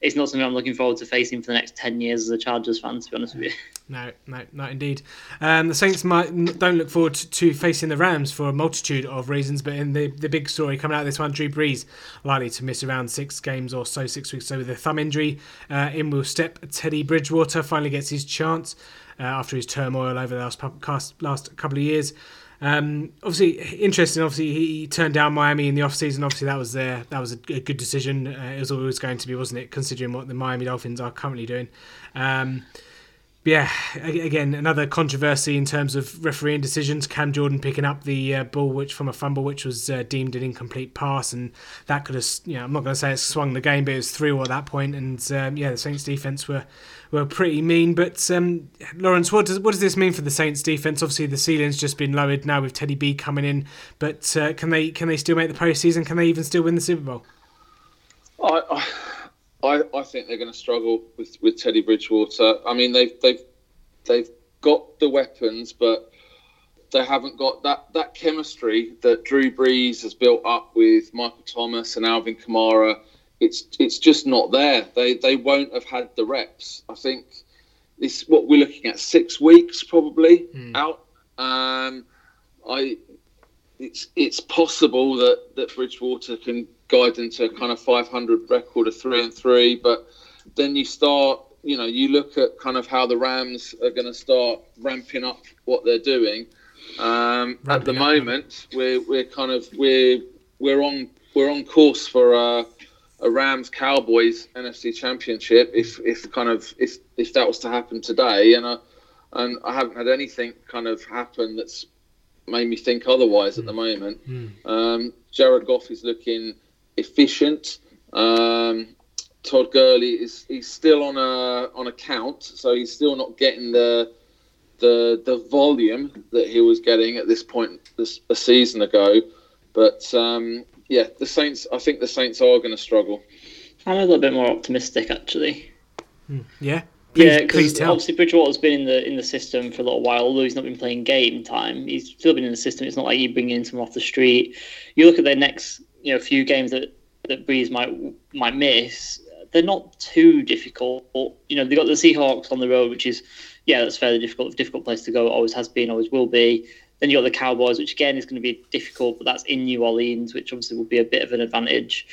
it's not something I'm looking forward to facing for the next ten years as a Chargers fan. To be honest with you. No, no, not indeed. Um, the Saints might don't look forward to facing the Rams for a multitude of reasons, but in the, the big story coming out of this one, Drew Brees likely to miss around six games or so, six weeks. So with a thumb injury, uh, in will step Teddy Bridgewater. Finally gets his chance uh, after his turmoil over the last last couple of years. Um, obviously, interesting. Obviously, he turned down Miami in the offseason. Obviously, that was there. That was a, a good decision. Uh, it was always going to be, wasn't it? Considering what the Miami Dolphins are currently doing. Um, yeah, again, another controversy in terms of refereeing decisions. Cam Jordan picking up the uh, ball, which from a fumble, which was uh, deemed an incomplete pass, and that could have, you know, I'm not going to say it swung the game, but it was through at that point. And um, yeah, the Saints defense were were pretty mean. But um, Lawrence, what does what does this mean for the Saints defense? Obviously, the ceiling's just been lowered now with Teddy B coming in, but uh, can they can they still make the postseason? Can they even still win the Super Bowl? I, I I, I think they're going to struggle with, with Teddy Bridgewater. I mean, they've they've they've got the weapons, but they haven't got that that chemistry that Drew Brees has built up with Michael Thomas and Alvin Kamara. It's it's just not there. They they won't have had the reps. I think this what we're looking at six weeks probably mm. out. Um, I it's it's possible that that Bridgewater can guide into a kind of 500 record of three and three. But then you start, you know, you look at kind of how the Rams are going to start ramping up what they're doing. Um, at the up, moment, we're we're kind of we're we're on we're on course for a, a Rams Cowboys NFC Championship. If if kind of if if that was to happen today, and I and I haven't had anything kind of happen that's made me think otherwise mm. at the hmm. moment. Mm. Um, Jared Goff is looking efficient. Um, Todd Gurley is he's still on a on a count, so he's still not getting the the the volume that he was getting at this point this a season ago. But um, yeah, the Saints. I think the Saints are going to struggle. I'm a little bit more optimistic, actually. Hmm. Yeah. Please, yeah, because obviously Bridgewater's been in the in the system for a little while. Although he's not been playing game time, he's still been in the system. It's not like you bring in someone off the street. You look at their next you know a few games that that Brees might might miss, they're not too difficult. You know, they got the Seahawks on the road, which is yeah, that's fairly difficult. Difficult place to go. Always has been. Always will be. Then you got the Cowboys, which again is going to be difficult, but that's in New Orleans, which obviously will be a bit of an advantage.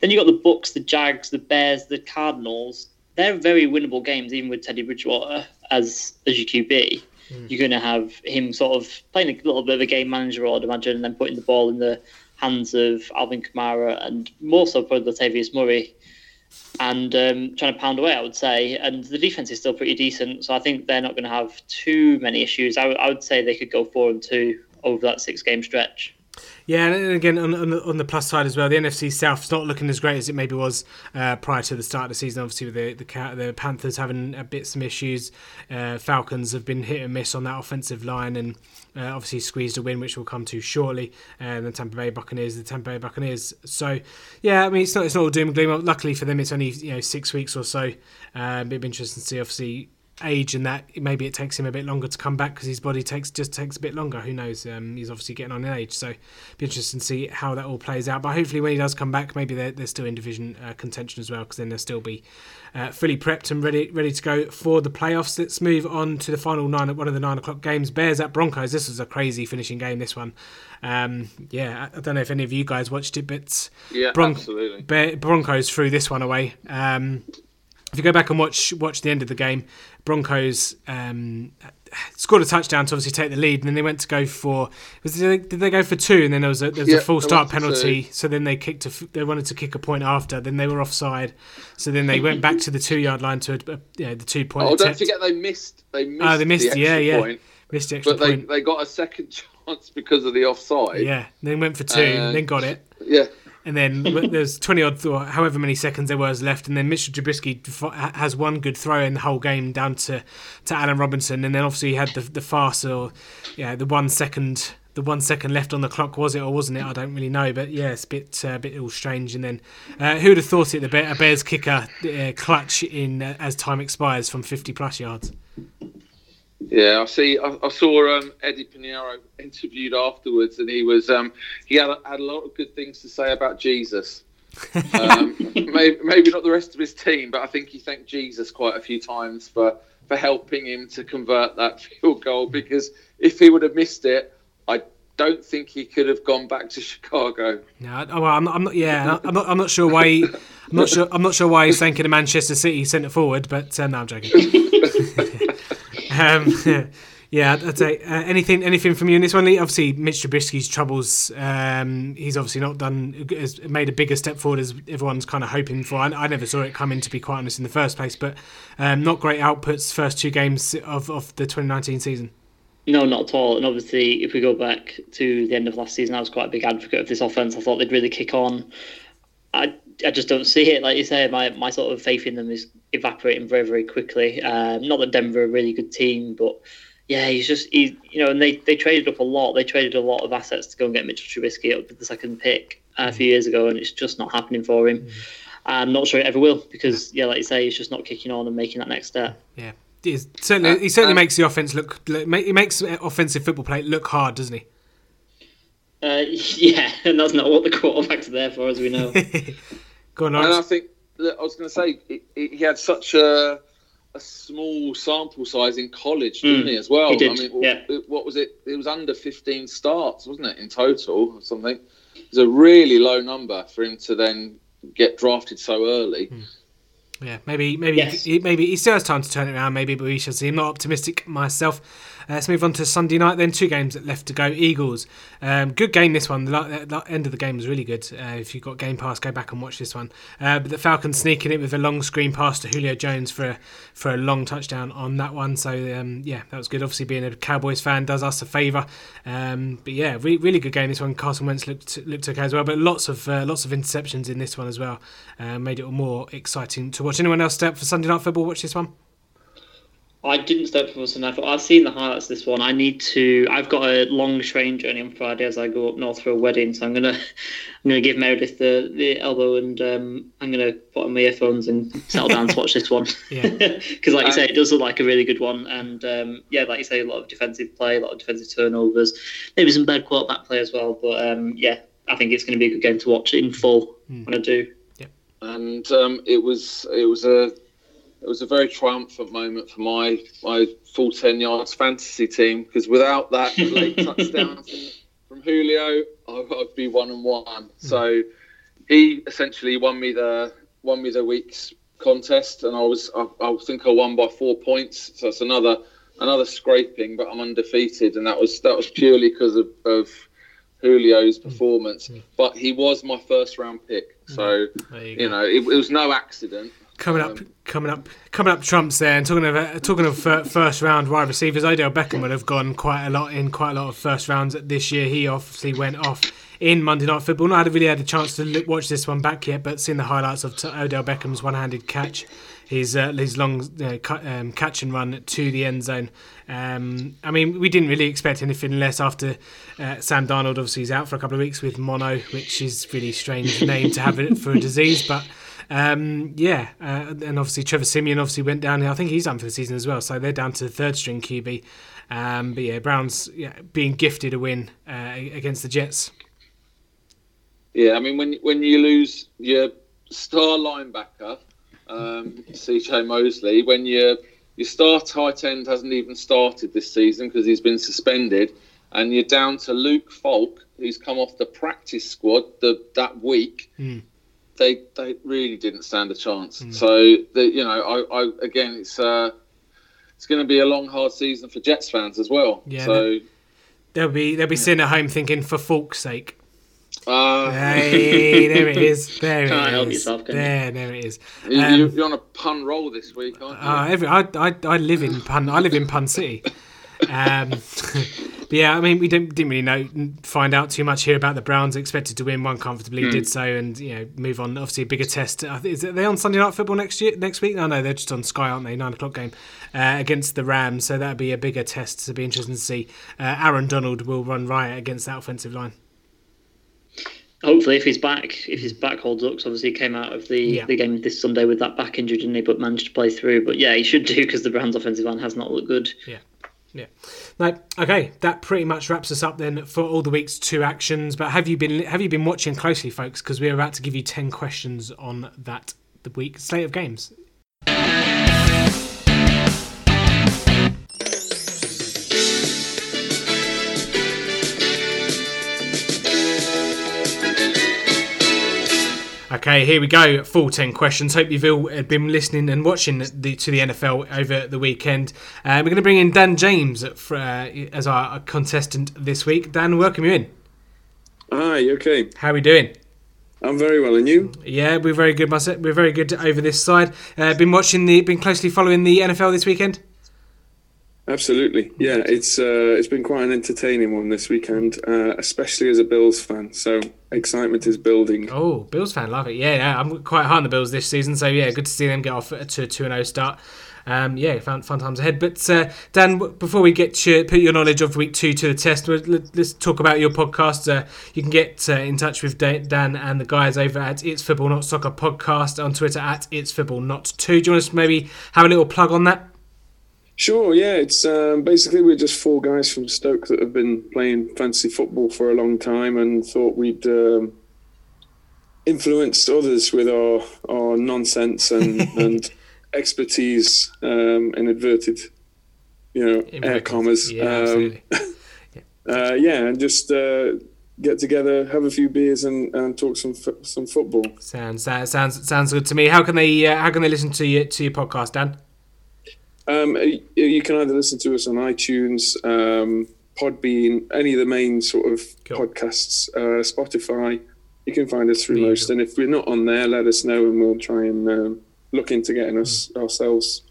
Then you got the Bucks, the Jags, the Bears, the Cardinals. They're very winnable games, even with Teddy Bridgewater as as your QB. Mm. You're going to have him sort of playing a little bit of a game manager, I'd imagine, and then putting the ball in the hands of Alvin Kamara and more so probably Latavius Murray and um, trying to pound away, I would say. And the defense is still pretty decent, so I think they're not going to have too many issues. I, w- I would say they could go four and two over that six game stretch. Yeah, and again on, on, the, on the plus side as well, the NFC South is not looking as great as it maybe was uh, prior to the start of the season. Obviously, with the the, the Panthers having a bit some issues, uh, Falcons have been hit and miss on that offensive line, and uh, obviously squeezed a win, which we'll come to shortly. And the Tampa Bay Buccaneers, the Tampa Bay Buccaneers. So, yeah, I mean, it's not it's not all doom and gloom. Luckily for them, it's only you know six weeks or so. Uh, it'd be interesting to see, obviously age and that maybe it takes him a bit longer to come back because his body takes just takes a bit longer. Who knows? Um, he's obviously getting on in age, so be interesting to see how that all plays out. But hopefully, when he does come back, maybe they're, they're still in division uh, contention as well because then they'll still be uh, fully prepped and ready ready to go for the playoffs. Let's move on to the final nine at one of the nine o'clock games. Bears at Broncos. This was a crazy finishing game. This one. Um, yeah, I don't know if any of you guys watched it, but yeah, Bron- absolutely. Bear- Broncos threw this one away. Um, if you go back and watch watch the end of the game, Broncos um, scored a touchdown to obviously take the lead, and then they went to go for was did they, did they go for two, and then there was a, there was yeah, a false start penalty, so then they kicked a, they wanted to kick a point after, then they were offside, so then they went back to the two yard line to a, the two point. Oh, don't forget they missed they missed, oh, they missed the yeah yeah point, missed the extra but they, point. they got a second chance because of the offside. Yeah, they went for two, then got it. Yeah and then there's 20 odd or however many seconds there was left, and then Mitchell Trubisky has one good throw in the whole game down to, to Allen Robinson, and then obviously he had the the farce or yeah the one second the one second left on the clock was it or wasn't it? I don't really know, but yeah, it's a bit uh, a bit all strange. And then uh, who'd have thought it? The Bears kicker uh, clutch in uh, as time expires from 50 plus yards. Yeah, I see. I, I saw um, Eddie Piñeiro interviewed afterwards, and he was um, he had, had a lot of good things to say about Jesus. um, maybe, maybe not the rest of his team, but I think he thanked Jesus quite a few times for for helping him to convert that field goal. Because if he would have missed it, I don't think he could have gone back to Chicago. No, well, I'm not, I'm not. Yeah, I'm not. I'm not sure why. He, I'm not sure. I'm not sure why he's thanking the Manchester City centre forward. But uh, no, I'm joking. Um, Yeah, I'd say uh, anything anything from you in this one. Obviously, Mitch Trubisky's troubles. Um, he's obviously not done has made a bigger step forward as everyone's kind of hoping for. I, I never saw it coming, to be quite honest, in the first place. But um, not great outputs first two games of, of the 2019 season. No, not at all. And obviously, if we go back to the end of last season, I was quite a big advocate of this offense. I thought they'd really kick on. I, I just don't see it. Like you say, my, my sort of faith in them is evaporating very, very quickly. Um, not that Denver are a really good team, but yeah, he's just he, you know, and they, they traded up a lot. They traded a lot of assets to go and get Mitchell Trubisky up with the second pick uh, a few years ago, and it's just not happening for him. I'm not sure it ever will because yeah, like you say, he's just not kicking on and making that next step. Yeah, certainly he certainly makes the offense look. look He makes offensive football play look hard, doesn't he? Uh, yeah, and that's not what the quarterback's are there for, as we know. Go on, And I think that I was going to say he, he he had such a a small sample size in college, didn't Mm, he? As well. he did, I mean, yeah. it- what was it? It was under 15 starts, wasn't it, in total or something? It was a really low number for him to then get drafted so early. Yeah, maybe maybe Yes. he, maybe he still has time to turn it around. Maybe, but we shall see. I'm not optimistic myself. Uh, let's move on to Sunday night. Then two games left to go. Eagles, um, good game. This one, the, the end of the game was really good. Uh, if you've got Game Pass, go back and watch this one. Uh, but the Falcons sneaking it with a long screen pass to Julio Jones for a, for a long touchdown on that one. So um, yeah, that was good. Obviously, being a Cowboys fan does us a favour. Um, but yeah, re- really good game. This one, Carson Wentz looked looked okay as well. But lots of uh, lots of interceptions in this one as well. Uh, made it more exciting to watch. Anyone else step for Sunday night football? Watch this one. I didn't step for Sunday. I thought I've seen the highlights of this one. I need to. I've got a long train journey on Friday as I go up north for a wedding, so I'm gonna I'm gonna give Meredith the, the elbow and um, I'm gonna put on my earphones and settle down to watch this one. Yeah. Because like you say, it does look like a really good one, and um, yeah, like you say, a lot of defensive play, a lot of defensive turnovers, maybe some bad quarterback play as well. But um, yeah, I think it's going to be a good game to watch in full when I do. Yeah, and um, it was it was a it was a very triumphant moment for my my full ten yards fantasy team because without that late touchdown from, Julio, I, I'd be one and one. Hmm. So he essentially won me the won me the week's contest, and I was I, I think I won by four points. So it's another another scraping, but I'm undefeated, and that was that was purely because of, of Julio's hmm. performance. Hmm. But he was my first round pick, so you you know it, it was no accident. Coming up, coming up, coming up trumps there. And talking of uh, talking of fir- first round wide receivers, Odell Beckham would have gone quite a lot in quite a lot of first rounds this year. He obviously went off in Monday Night Football. Not had really had a chance to look, watch this one back yet, but seen the highlights of t- Odell Beckham's one-handed catch, his uh, his long uh, cut, um, catch and run to the end zone. Um, I mean, we didn't really expect anything less after uh, Sam Darnold obviously is out for a couple of weeks with mono, which is really strange name to have it for a disease, but. Um, yeah, uh, and obviously Trevor Siemian obviously went down. There. I think he's done for the season as well, so they're down to third string QB. Um, but yeah, Browns yeah, being gifted a win uh, against the Jets. Yeah, I mean when when you lose your star linebacker, um, CJ Mosley, when your your star tight end hasn't even started this season because he's been suspended, and you're down to Luke Falk, who's come off the practice squad the, that week. Mm. They they really didn't stand a chance. Hmm. So the, you know, I, I again, it's uh, it's going to be a long, hard season for Jets fans as well. Yeah, So. They'll be they'll be sitting at home thinking, for Falk's sake. Uh, Hey, there it is. There it Can't help is. yourself, can you? there, there it is. you, Um, you- you're on a pun roll this week, aren't you? Uh, every, I, I, I live in Pun. I live in Pun City. Um, but yeah, I mean, we didn't didn't really know find out too much here about the Browns. Expected to win, one comfortably, did so, and you know move on. Obviously, a bigger test. Is they on Sunday Night Football next year? Next week? No, no, they're just on Sky, aren't they? Nine o'clock game uh, against the Rams. So that'd be a bigger test. To be interesting to see. Uh, Aaron Donald will run riot against that offensive line. Hopefully, if he's back, if his back holds up, 'cause obviously he came out of the, Yeah. the game this Sunday with that back injury, didn't he? But managed to play through. But yeah, he should do because the Browns' offensive line has not looked good. Yeah. Yeah. No, okay, that pretty much wraps us up then for all the week's two actions. But have you been have you been watching closely, folks? Because we're about to give you ten questions on that the week slate of games. Okay, here we go. Full 10 questions. Hope you've all uh, been listening and watching the, to the NFL over the weekend. Uh, we're going to bring in Dan James for, uh, as our contestant this week. Dan, welcome you in. Hi, okay. How are we doing? I'm very well, and you? Yeah, we're very good. myself. We're very good over this side. Uh, been watching the, been closely following the NFL this weekend. Absolutely, yeah. It's uh, it's been quite an entertaining one this weekend, uh, especially as a Bills fan. So excitement is building. Oh, Bills fan, love it. Yeah, yeah. I'm quite high on the Bills this season, so yeah, good to see them get off to a two and zero start. Um, yeah, fun, fun times ahead. But uh, Dan, before we get to put your knowledge of week two to the test, let's talk about your podcast. Uh, you can get uh, in touch with Dan and the guys over at It's Football Not Soccer podcast on Twitter at It's Football Not Two. Do you want us to maybe have a little plug on that? Sure, yeah. It's um, basically we're just four guys from Stoke that have been playing fantasy football for a long time and thought we'd um, influenced others with our our nonsense and and expertise um, in inverted, you know, air commas. Yeah, absolutely. uh, yeah, and just uh, get together, have a few beers, and, and talk some some football. Sounds sounds sounds good to me. How can they uh, how can they listen to your to your podcast, Dan? Um, you can either listen to us on iTunes, um, Podbean, any of the main sort of cool. podcasts, uh, Spotify. You can find us through most. And if we're not on there, let us know, and we'll try and um, look into getting us mm. ourselves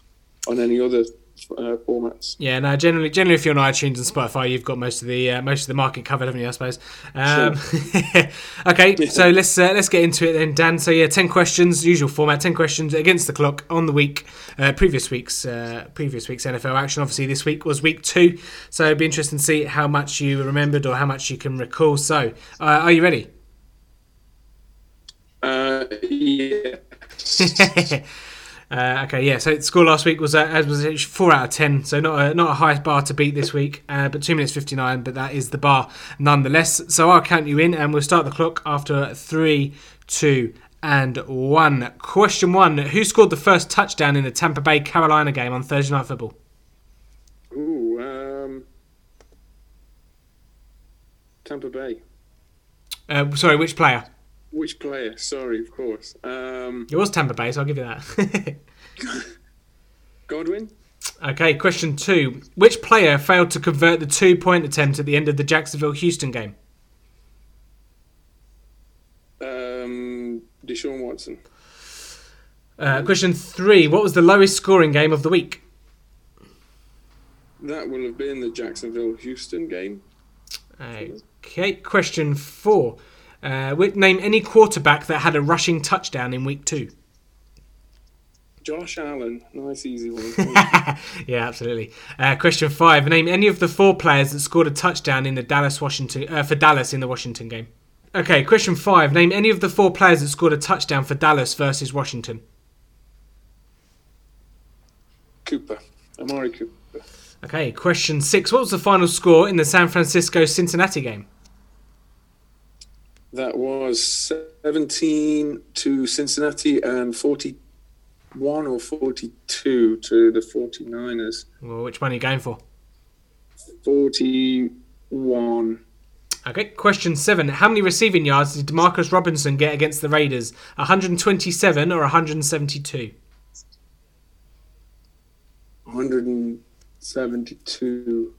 on any other uh, formats. Yeah, no. Generally, generally, if you're on iTunes and Spotify, you've got most of the uh, most of the market covered, haven't you? I suppose. Um, sure. okay, yeah. so let's uh, let's get into it then, Dan. So yeah, ten questions, usual format. Ten questions against the clock on the week. Uh, previous week's uh, previous week's NFL action. Obviously, this week was week two, so it'd be interesting to see how much you remembered or how much you can recall. So, uh, are you ready? Uh, yeah. Uh, okay, yeah. So the score last week was uh, was four out of ten, so not a, not a high bar to beat this week, uh, but two minutes fifty nine. But that is the bar nonetheless. So I'll count you in, and we'll start the clock after three, two, and one. Question one: Who scored the first touchdown in the Tampa Bay Carolina game on Thursday Night Football? Ooh, um, Tampa Bay. Uh, sorry, which player? Which player? Sorry, of course. Um, it was Tampa Bay, so I'll give you that. Godwin. Okay, question two. Which player failed to convert the two point attempt at the end of the Jacksonville Houston game? Um, Deshaun Watson. Uh, question three. What was the lowest scoring game of the week? That will have been the Jacksonville Houston game. Okay, question four. Uh, name any quarterback that had a rushing touchdown in week two. Josh Allen, nice easy one. yeah, absolutely. Uh, question five: Name any of the four players that scored a touchdown in the Dallas Washington uh, for Dallas in the Washington game. Okay, question five: Name any of the four players that scored a touchdown for Dallas versus Washington. Cooper, Amari Cooper. Okay, question six: What was the final score in the San Francisco Cincinnati game? That was 17 to Cincinnati and 41 or 42 to the 49ers. Well, which one are you going for? 41. Okay, question seven. How many receiving yards did Demarcus Robinson get against the Raiders? 127 or 172? 172.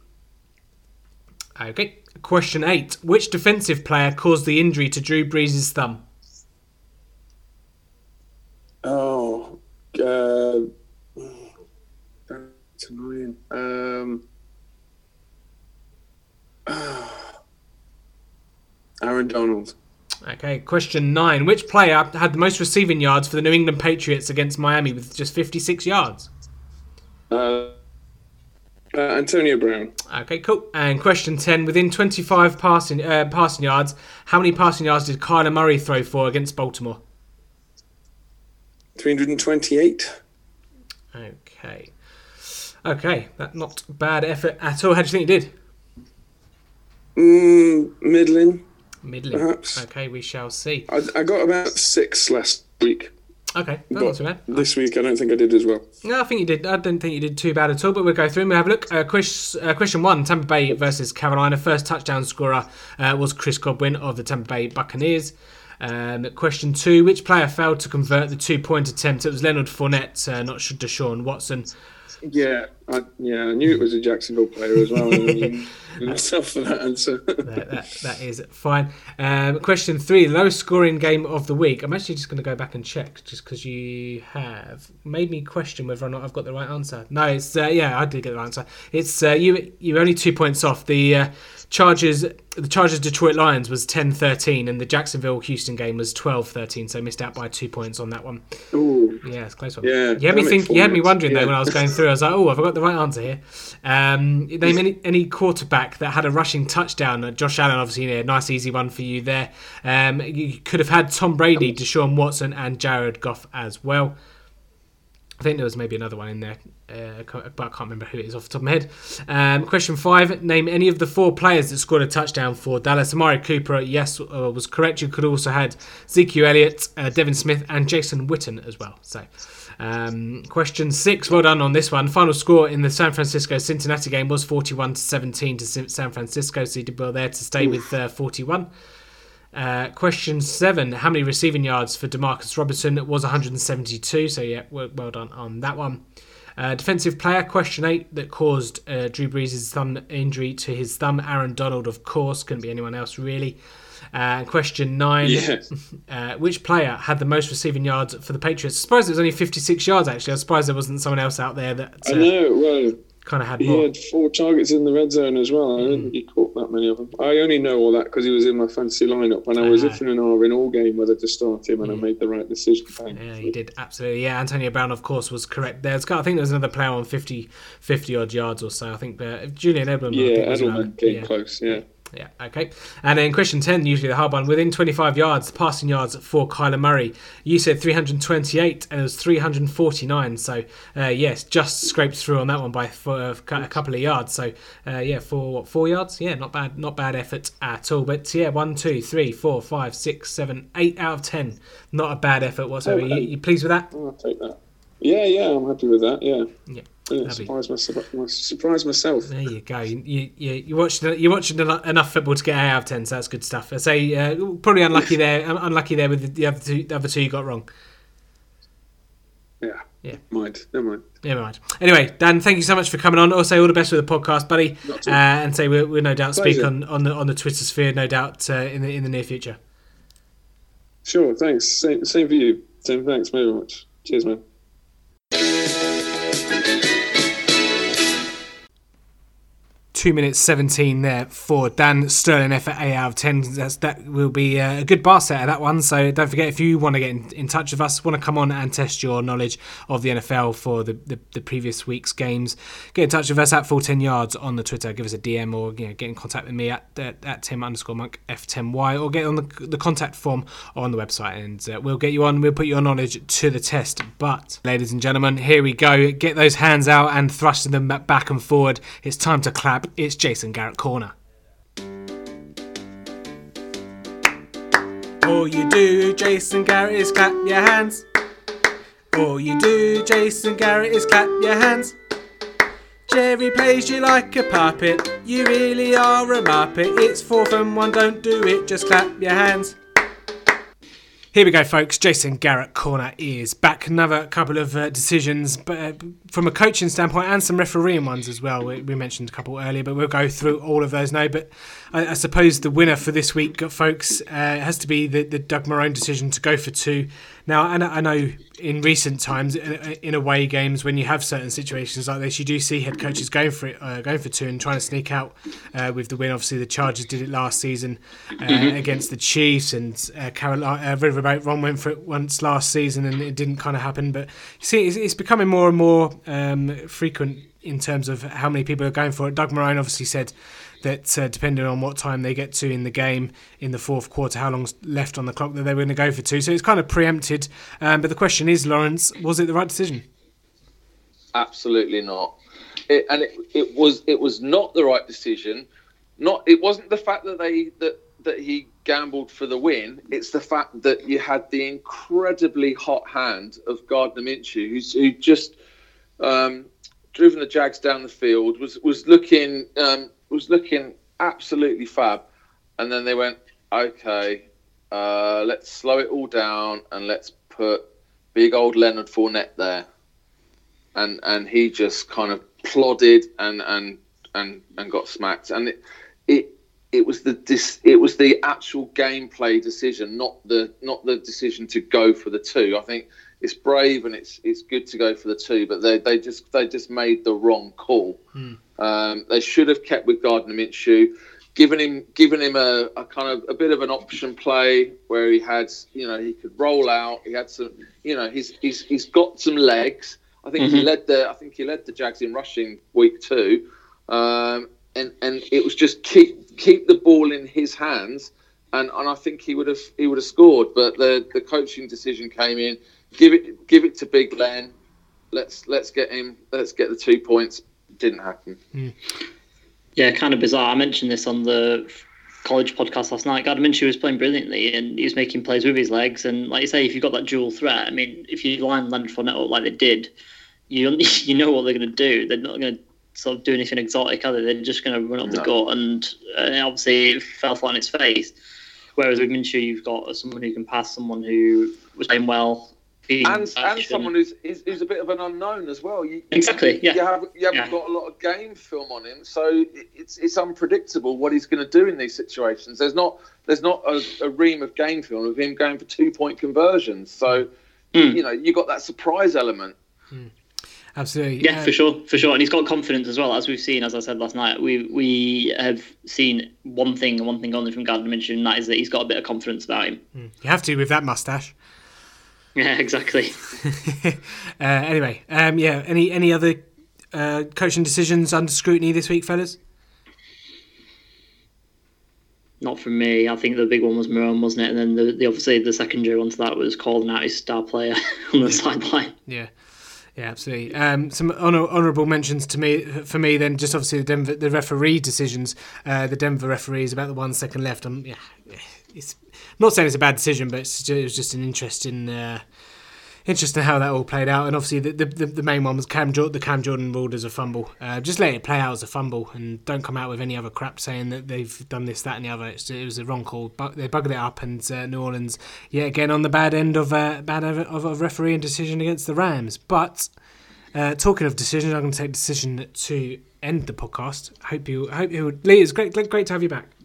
Okay. Question eight. Which defensive player caused the injury to Drew Brees' thumb? Oh, uh, that's annoying. Um, Aaron Donald. Okay, question nine. Which player had the most receiving yards for the New England Patriots against Miami with just 56 yards? Uh, uh, Antonio Brown. Okay, cool. And question 10 within 25 passing uh, passing yards, how many passing yards did Kyler Murray throw for against Baltimore? 328. Okay. Okay, that not bad effort at all. How do you think you did? Mm, middling. Middling. Perhaps. Okay, we shall see. I, I got about six last week. Okay, not too bad. This week, I don't think I did as well. No, I think you did. I don't think you did too bad at all. But we'll go through and we'll have a look. Uh, Chris, uh, question one: Tampa Bay versus Carolina. First touchdown scorer uh, was Chris Godwin of the Tampa Bay Buccaneers. Um, question two: Which player failed to convert the two-point attempt? It was Leonard Fournette, uh, not Deshaun Watson. Yeah, I, yeah, I knew it was a Jacksonville player as well. myself for that answer. that, that, that is fine. Um, question three: Lowest scoring game of the week. I'm actually just going to go back and check, just because you have made me question whether or not I've got the right answer. No, it's uh, yeah, I did get the right answer. It's uh, you. You're only two points off. The uh, Chargers, the Chargers Detroit Lions was 10-13 and the Jacksonville Houston game was 12-13, so missed out by two points on that one. Ooh. Yeah, it's a close one. Yeah, you had me think. You had me wondering yeah. though when I was going through. I was like, oh, I got the right answer here? Um, name any any quarterback that had a rushing touchdown. Uh, Josh Allen, obviously, a nice easy one for you there. Um, you could have had Tom Brady, Deshaun Watson, and Jared Goff as well. I think there was maybe another one in there, uh, but I can't remember who it is off the top of my head. Um, question five: Name any of the four players that scored a touchdown for Dallas. Amari Cooper, yes, uh, was correct. You could also had Ezekiel Elliott, uh, Devin Smith, and Jason Witten as well. So, um, question six: Well done on this one. Final score in the San Francisco Cincinnati game was forty-one to seventeen to San Francisco. So you did well there to stay with uh, forty-one. Uh, question seven: How many receiving yards for Demarcus Robinson? It was 172. So yeah, well, well done on that one. Uh, defensive player, question eight, that caused uh, Drew Brees' thumb injury to his thumb. Aaron Donald, of course, couldn't be anyone else really. Uh, question nine, Yeah. uh, which player had the most receiving yards for the Patriots? I suppose it was only 56 yards actually. I was surprised there wasn't someone else out there that I uh, know. Well, kind of had he more. had four targets in the red zone as well. I Hmm. don't think he caught that many of them. I only know all that because he was in my fantasy lineup, and I was Ah. iffing and ahhing all game whether to start him, and I made the right decision. Yeah, you. he did absolutely. Yeah, Antonio Brown, of course, was correct there. I think there was another player on 50, 50 odd yards or so. I think uh, Julian Edelman. Yeah, think, was around- Edelman came yeah. close. Yeah. Yeah, okay. And then question 10, usually the hard one. Within 25 yards, passing yards for Kyler Murray. You said 328 and it was 349. So, uh, yes, just scraped through on that one by for a couple of yards. So, uh, yeah, for what, four yards? Yeah, not bad. Not bad effort at all. But yeah, one, two, three, four, five, six, seven, eight out of 10. Not a bad effort whatsoever. You, Okay. you pleased with that? I'll take that. Yeah, yeah, I'm happy with that. Yeah. Yeah. Yeah, surprise myself. Surprise myself. There you go. You you, you, watched you watched enough football to get eight out of ten, so that's good stuff. I say uh, probably unlucky there, unlucky there with the other two, the other two you got wrong. Yeah. Yeah. Mind. Never mind. Never mind. Anyway, Dan, thank you so much for coming on. Also, all the best with the podcast, buddy. Uh, and say we'll, we'll no doubt speak on, on the on the Twitter sphere, no doubt uh, in the in the near future. Sure. Thanks. Same, same for you. Same. Thanks very much. Cheers, man. Two minutes 17 there for Dan Sterling at 8 out of 10. That's, that will be uh, a good bar set of that one. So don't forget, if you want to get in, in touch with us, want to come on and test your knowledge of the NFL for the, the, the previous week's games, get in touch with us at full 10 yards on the Twitter. Give us a DM or you know, get in contact with me at, at, at Tim underscore monk F10Y or get on the, the contact form on the website and uh, we'll get you on. We'll put your knowledge to the test. But, ladies and gentlemen, here we go. Get those hands out and thrust them back and forward. It's time to clap. It's Jason Garrett Corner. All you do, Jason Garrett, is clap your hands. All you do, Jason Garrett, is clap your hands. Jerry plays you like a puppet. You really are a muppet. It's fourth and one, don't do it, just clap your hands. Here we go, folks. Jason Garrett corner is back. Another couple of uh, decisions, but uh, from a coaching standpoint and some refereeing ones as well. We, we mentioned a couple earlier, but we'll go through all of those now. But I, I suppose the winner for this week, folks, uh, has to be the, the Doug Marrone decision to go for two. Now, I know, I know in recent times, in, in away games, when you have certain situations like this, you do see head coaches going for it, uh, going for two and trying to sneak out uh, with the win. Obviously, the Chargers did it last season uh, against the Chiefs, and uh, Carolina, uh, Riverboat Ron went for it once last season, and it didn't kind of happen. But you see, it's, it's becoming more and more um, frequent in terms of how many people are going for it. Doug Marrone obviously said that uh, depending on what time they get to in the game in the fourth quarter, how long's left on the clock, that they were going to go for two. So it's kind of preempted. Um, but the question is, Lawrence, was it the right decision? Absolutely not. It, and it, it was it was not the right decision. Not it wasn't the fact that they that that he gambled for the win. It's the fact that you had the incredibly hot hand of Gardner Minshew, who's who just um, driven the Jags down the field, was was looking um, was looking absolutely fab, and then they went, okay, Uh, let's slow it all down and let's put big old Leonard Fournette there. And and he just kind of plodded and and and, and got smacked. And it, it it was the dis, it was the actual gameplay decision, not the not the decision to go for the two. I think it's brave and it's it's good to go for the two, but they, they just they just made the wrong call. Um, they should have kept with Gardner Minshew, given him given him a, a kind of a bit of an option play where he had you know he could roll out. He had some you know he's he's he's got some legs. I think he led the I think he led the Jags in rushing week two, um, and and it was just keep keep the ball in his hands. And, and I think he would have he would have scored, but the, the coaching decision came in. Give it give it to Big Len. Let's let's get him. Let's get the two points. Didn't happen. Hmm. Yeah, kind of bizarre. I mentioned this on the college podcast last night. Gardner Minshew was playing brilliantly and he was making plays with his legs. And like you say, if you've got that dual threat, I mean, if you line Leonard Fournette up like they did, you you know what they're going to do. They're not going to sort of do anything exotic, are they? They're just going to run up the No. gut. And, and obviously, it fell flat on its face. Whereas with Minshew, you've got someone who can pass, someone who was playing well. Being and and someone who's, who's who's a bit of an unknown as well. You, Exactly, yeah. You haven't you haven't Yeah. got a lot of game film on him, so it's it's unpredictable what he's going to do in these situations. There's not there's not a, a ream of game film of him going for two point conversions. So Mm. you know you got that surprise element. Absolutely. Yeah, Uh, for sure, for sure, and he's got confidence as well. As we've seen, as I said last night, we we have seen one thing and one thing only from Gardner Minshew, and that is that he's got a bit of confidence about him. You have to with that mustache. Yeah, exactly. uh, anyway, um, yeah. Any any other uh, coaching decisions under scrutiny this week, fellas? Not from me. I think the big one was Marrone, wasn't it? And then the, the obviously the secondary one to that was calling out his star player on the sideline. Yeah. Yeah, absolutely. Um, some honor, honourable mentions to me for me. Then just obviously the Denver, the referee decisions. Uh, the Denver referees about the one second left. Um, yeah, it's not saying it's a bad decision, but it was just an interesting, uh, interesting how that all played out. And obviously the the, the main one was Cam Jordan. The Cam Jordan ruled as a fumble. Uh, just let it play out as a fumble, and don't come out with any other crap saying that they've done this, that, and the other. It's, it was a wrong call. But they buggered it up, and uh, New Orleans yet again on the bad end of uh, bad of, of a refereeing decision against the Rams. But uh, talking of decisions, I'm going to take decision to end the podcast. Hope you, hope you, Lee. It's great, great to have you back.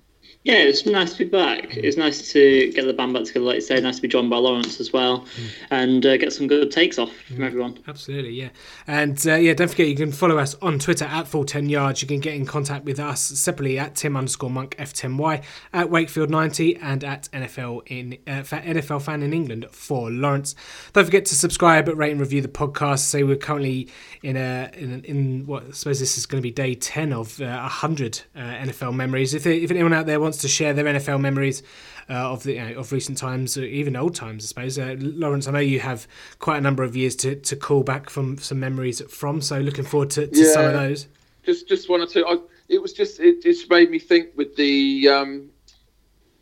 Yeah, it's nice to be back. It's nice to get the band back together, like you say. Nice to be joined by Lawrence as well, and uh, get some good takes off from everyone. Absolutely, yeah. And uh, yeah, don't forget you can follow us on Twitter at full 10 yards. You can get in contact with us separately at Tim underscore monk F10Y, at Wakefield90, and at NFL in uh, NFL fan in England for Lawrence. Don't forget to subscribe, rate, and review the podcast. Say we're currently in a in, in what I suppose this is going to be day 10 of uh, 100 uh, NFL memories. If, if anyone out there wants to share their NFL memories, uh, of the you know, of recent times, even old times, I suppose. Uh, Lawrence, I know you have quite a number of years to, to call back from some memories from, so looking forward to, to some of those. Just just one or two. I, it was just it just made me think with the um,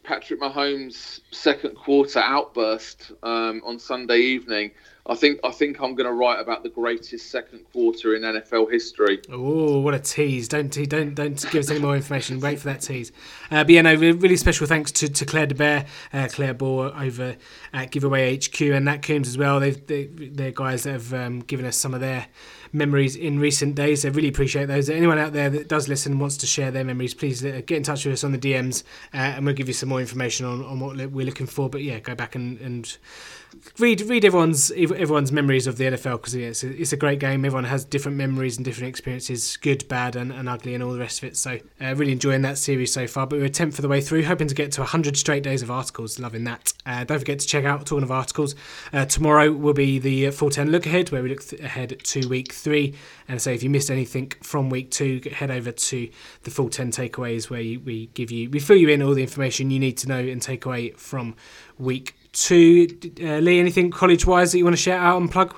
Patrick Mahomes second quarter outburst um, on Sunday evening. I think I think I'm going to write about the greatest second quarter in NFL history. Oh, what a tease! Don't don't don't give us any more information. Wait for that tease. Uh, but yeah, no, really special thanks to, to Claire DeBear, uh, Claire Ball over at Giveaway HQ, and Nat Coombs as well. They've they, they're guys that have um, given us some of their memories in recent days. I really appreciate those. Anyone out there that does listen and wants to share their memories, please get in touch with us on the DMs, uh, and we'll give you some more information on, on what we're looking for. But yeah, go back and, and read read everyone's everyone's memories of the NFL because yeah, it's, a, it's a great game. Everyone has different memories and different experiences, good, bad, and, and ugly, and all the rest of it. So uh, really enjoying that series so far. But we're a tenth of the way through, hoping to get to hundred straight days of articles. Loving that. Uh, don't forget to check out talking of articles. Uh, tomorrow will be the uh, full ten look ahead, where we look th- ahead to week three. And so if you missed anything from week two, head over to the full ten takeaways, where you, we give you we fill you in all the information you need to know and take away from week two. Uh, Lee, anything college wise that you want to shout out and plug?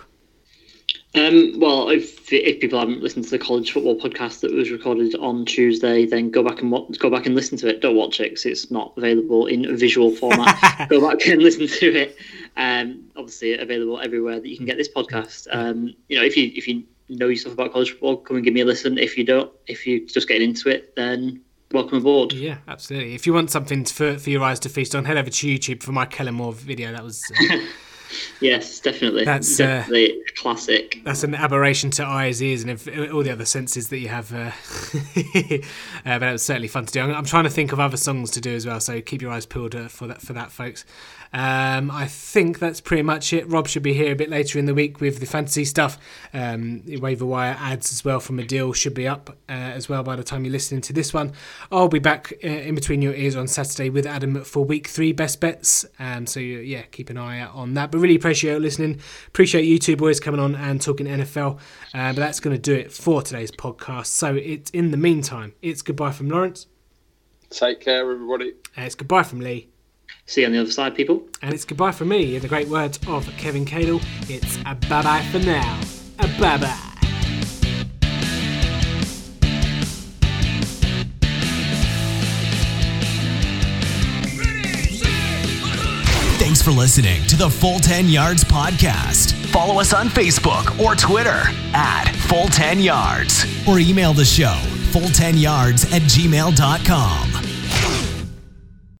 Um, well, if if people haven't listened to the college football podcast that was recorded on Tuesday, then go back and wa- go back and listen to it. Don't watch it because it's not available in visual format. go back and listen to it. Um, obviously available everywhere that you can get this podcast. Um, you know, if you if you know yourself about college football, come and give me a listen. If you don't, if you're just getting into it, then welcome aboard. Yeah, absolutely. If you want something for, for your eyes to feast on, head over to YouTube for my Kellen Moore video. That was uh, Yes, definitely. That's, uh, definitely a classic. that's an aberration to eyes, ears, and if, all the other senses that you have. Uh, uh, but it was certainly fun to do. I'm, I'm trying to think of other songs to do as well, so keep your eyes peeled uh, for that for that, folks. Um, I think that's pretty much it. Rob should be here a bit later in the week with the fantasy stuff. Um, the waiver wire ads as well from a deal should be up uh, as well by the time you're listening to this one. I'll be back uh, in between your ears on Saturday with Adam for week three best bets. Um, so yeah, keep an eye out on that. But really appreciate you listening. Appreciate you two boys coming on and talking NFL. Uh, but that's going to do it for today's podcast. So it's in the meantime, it's goodbye from Lawrence. Take care, everybody. Uh, it's goodbye from Lee. See you on the other side, people. And it's goodbye from me. In the great words of Kevin Cadle, it's a bye bye for now. A bye bye. Thanks for listening to the Full 10 Yards Podcast. Follow us on Facebook or Twitter at Full 10 Yards or email the show full10yards at gmail.com.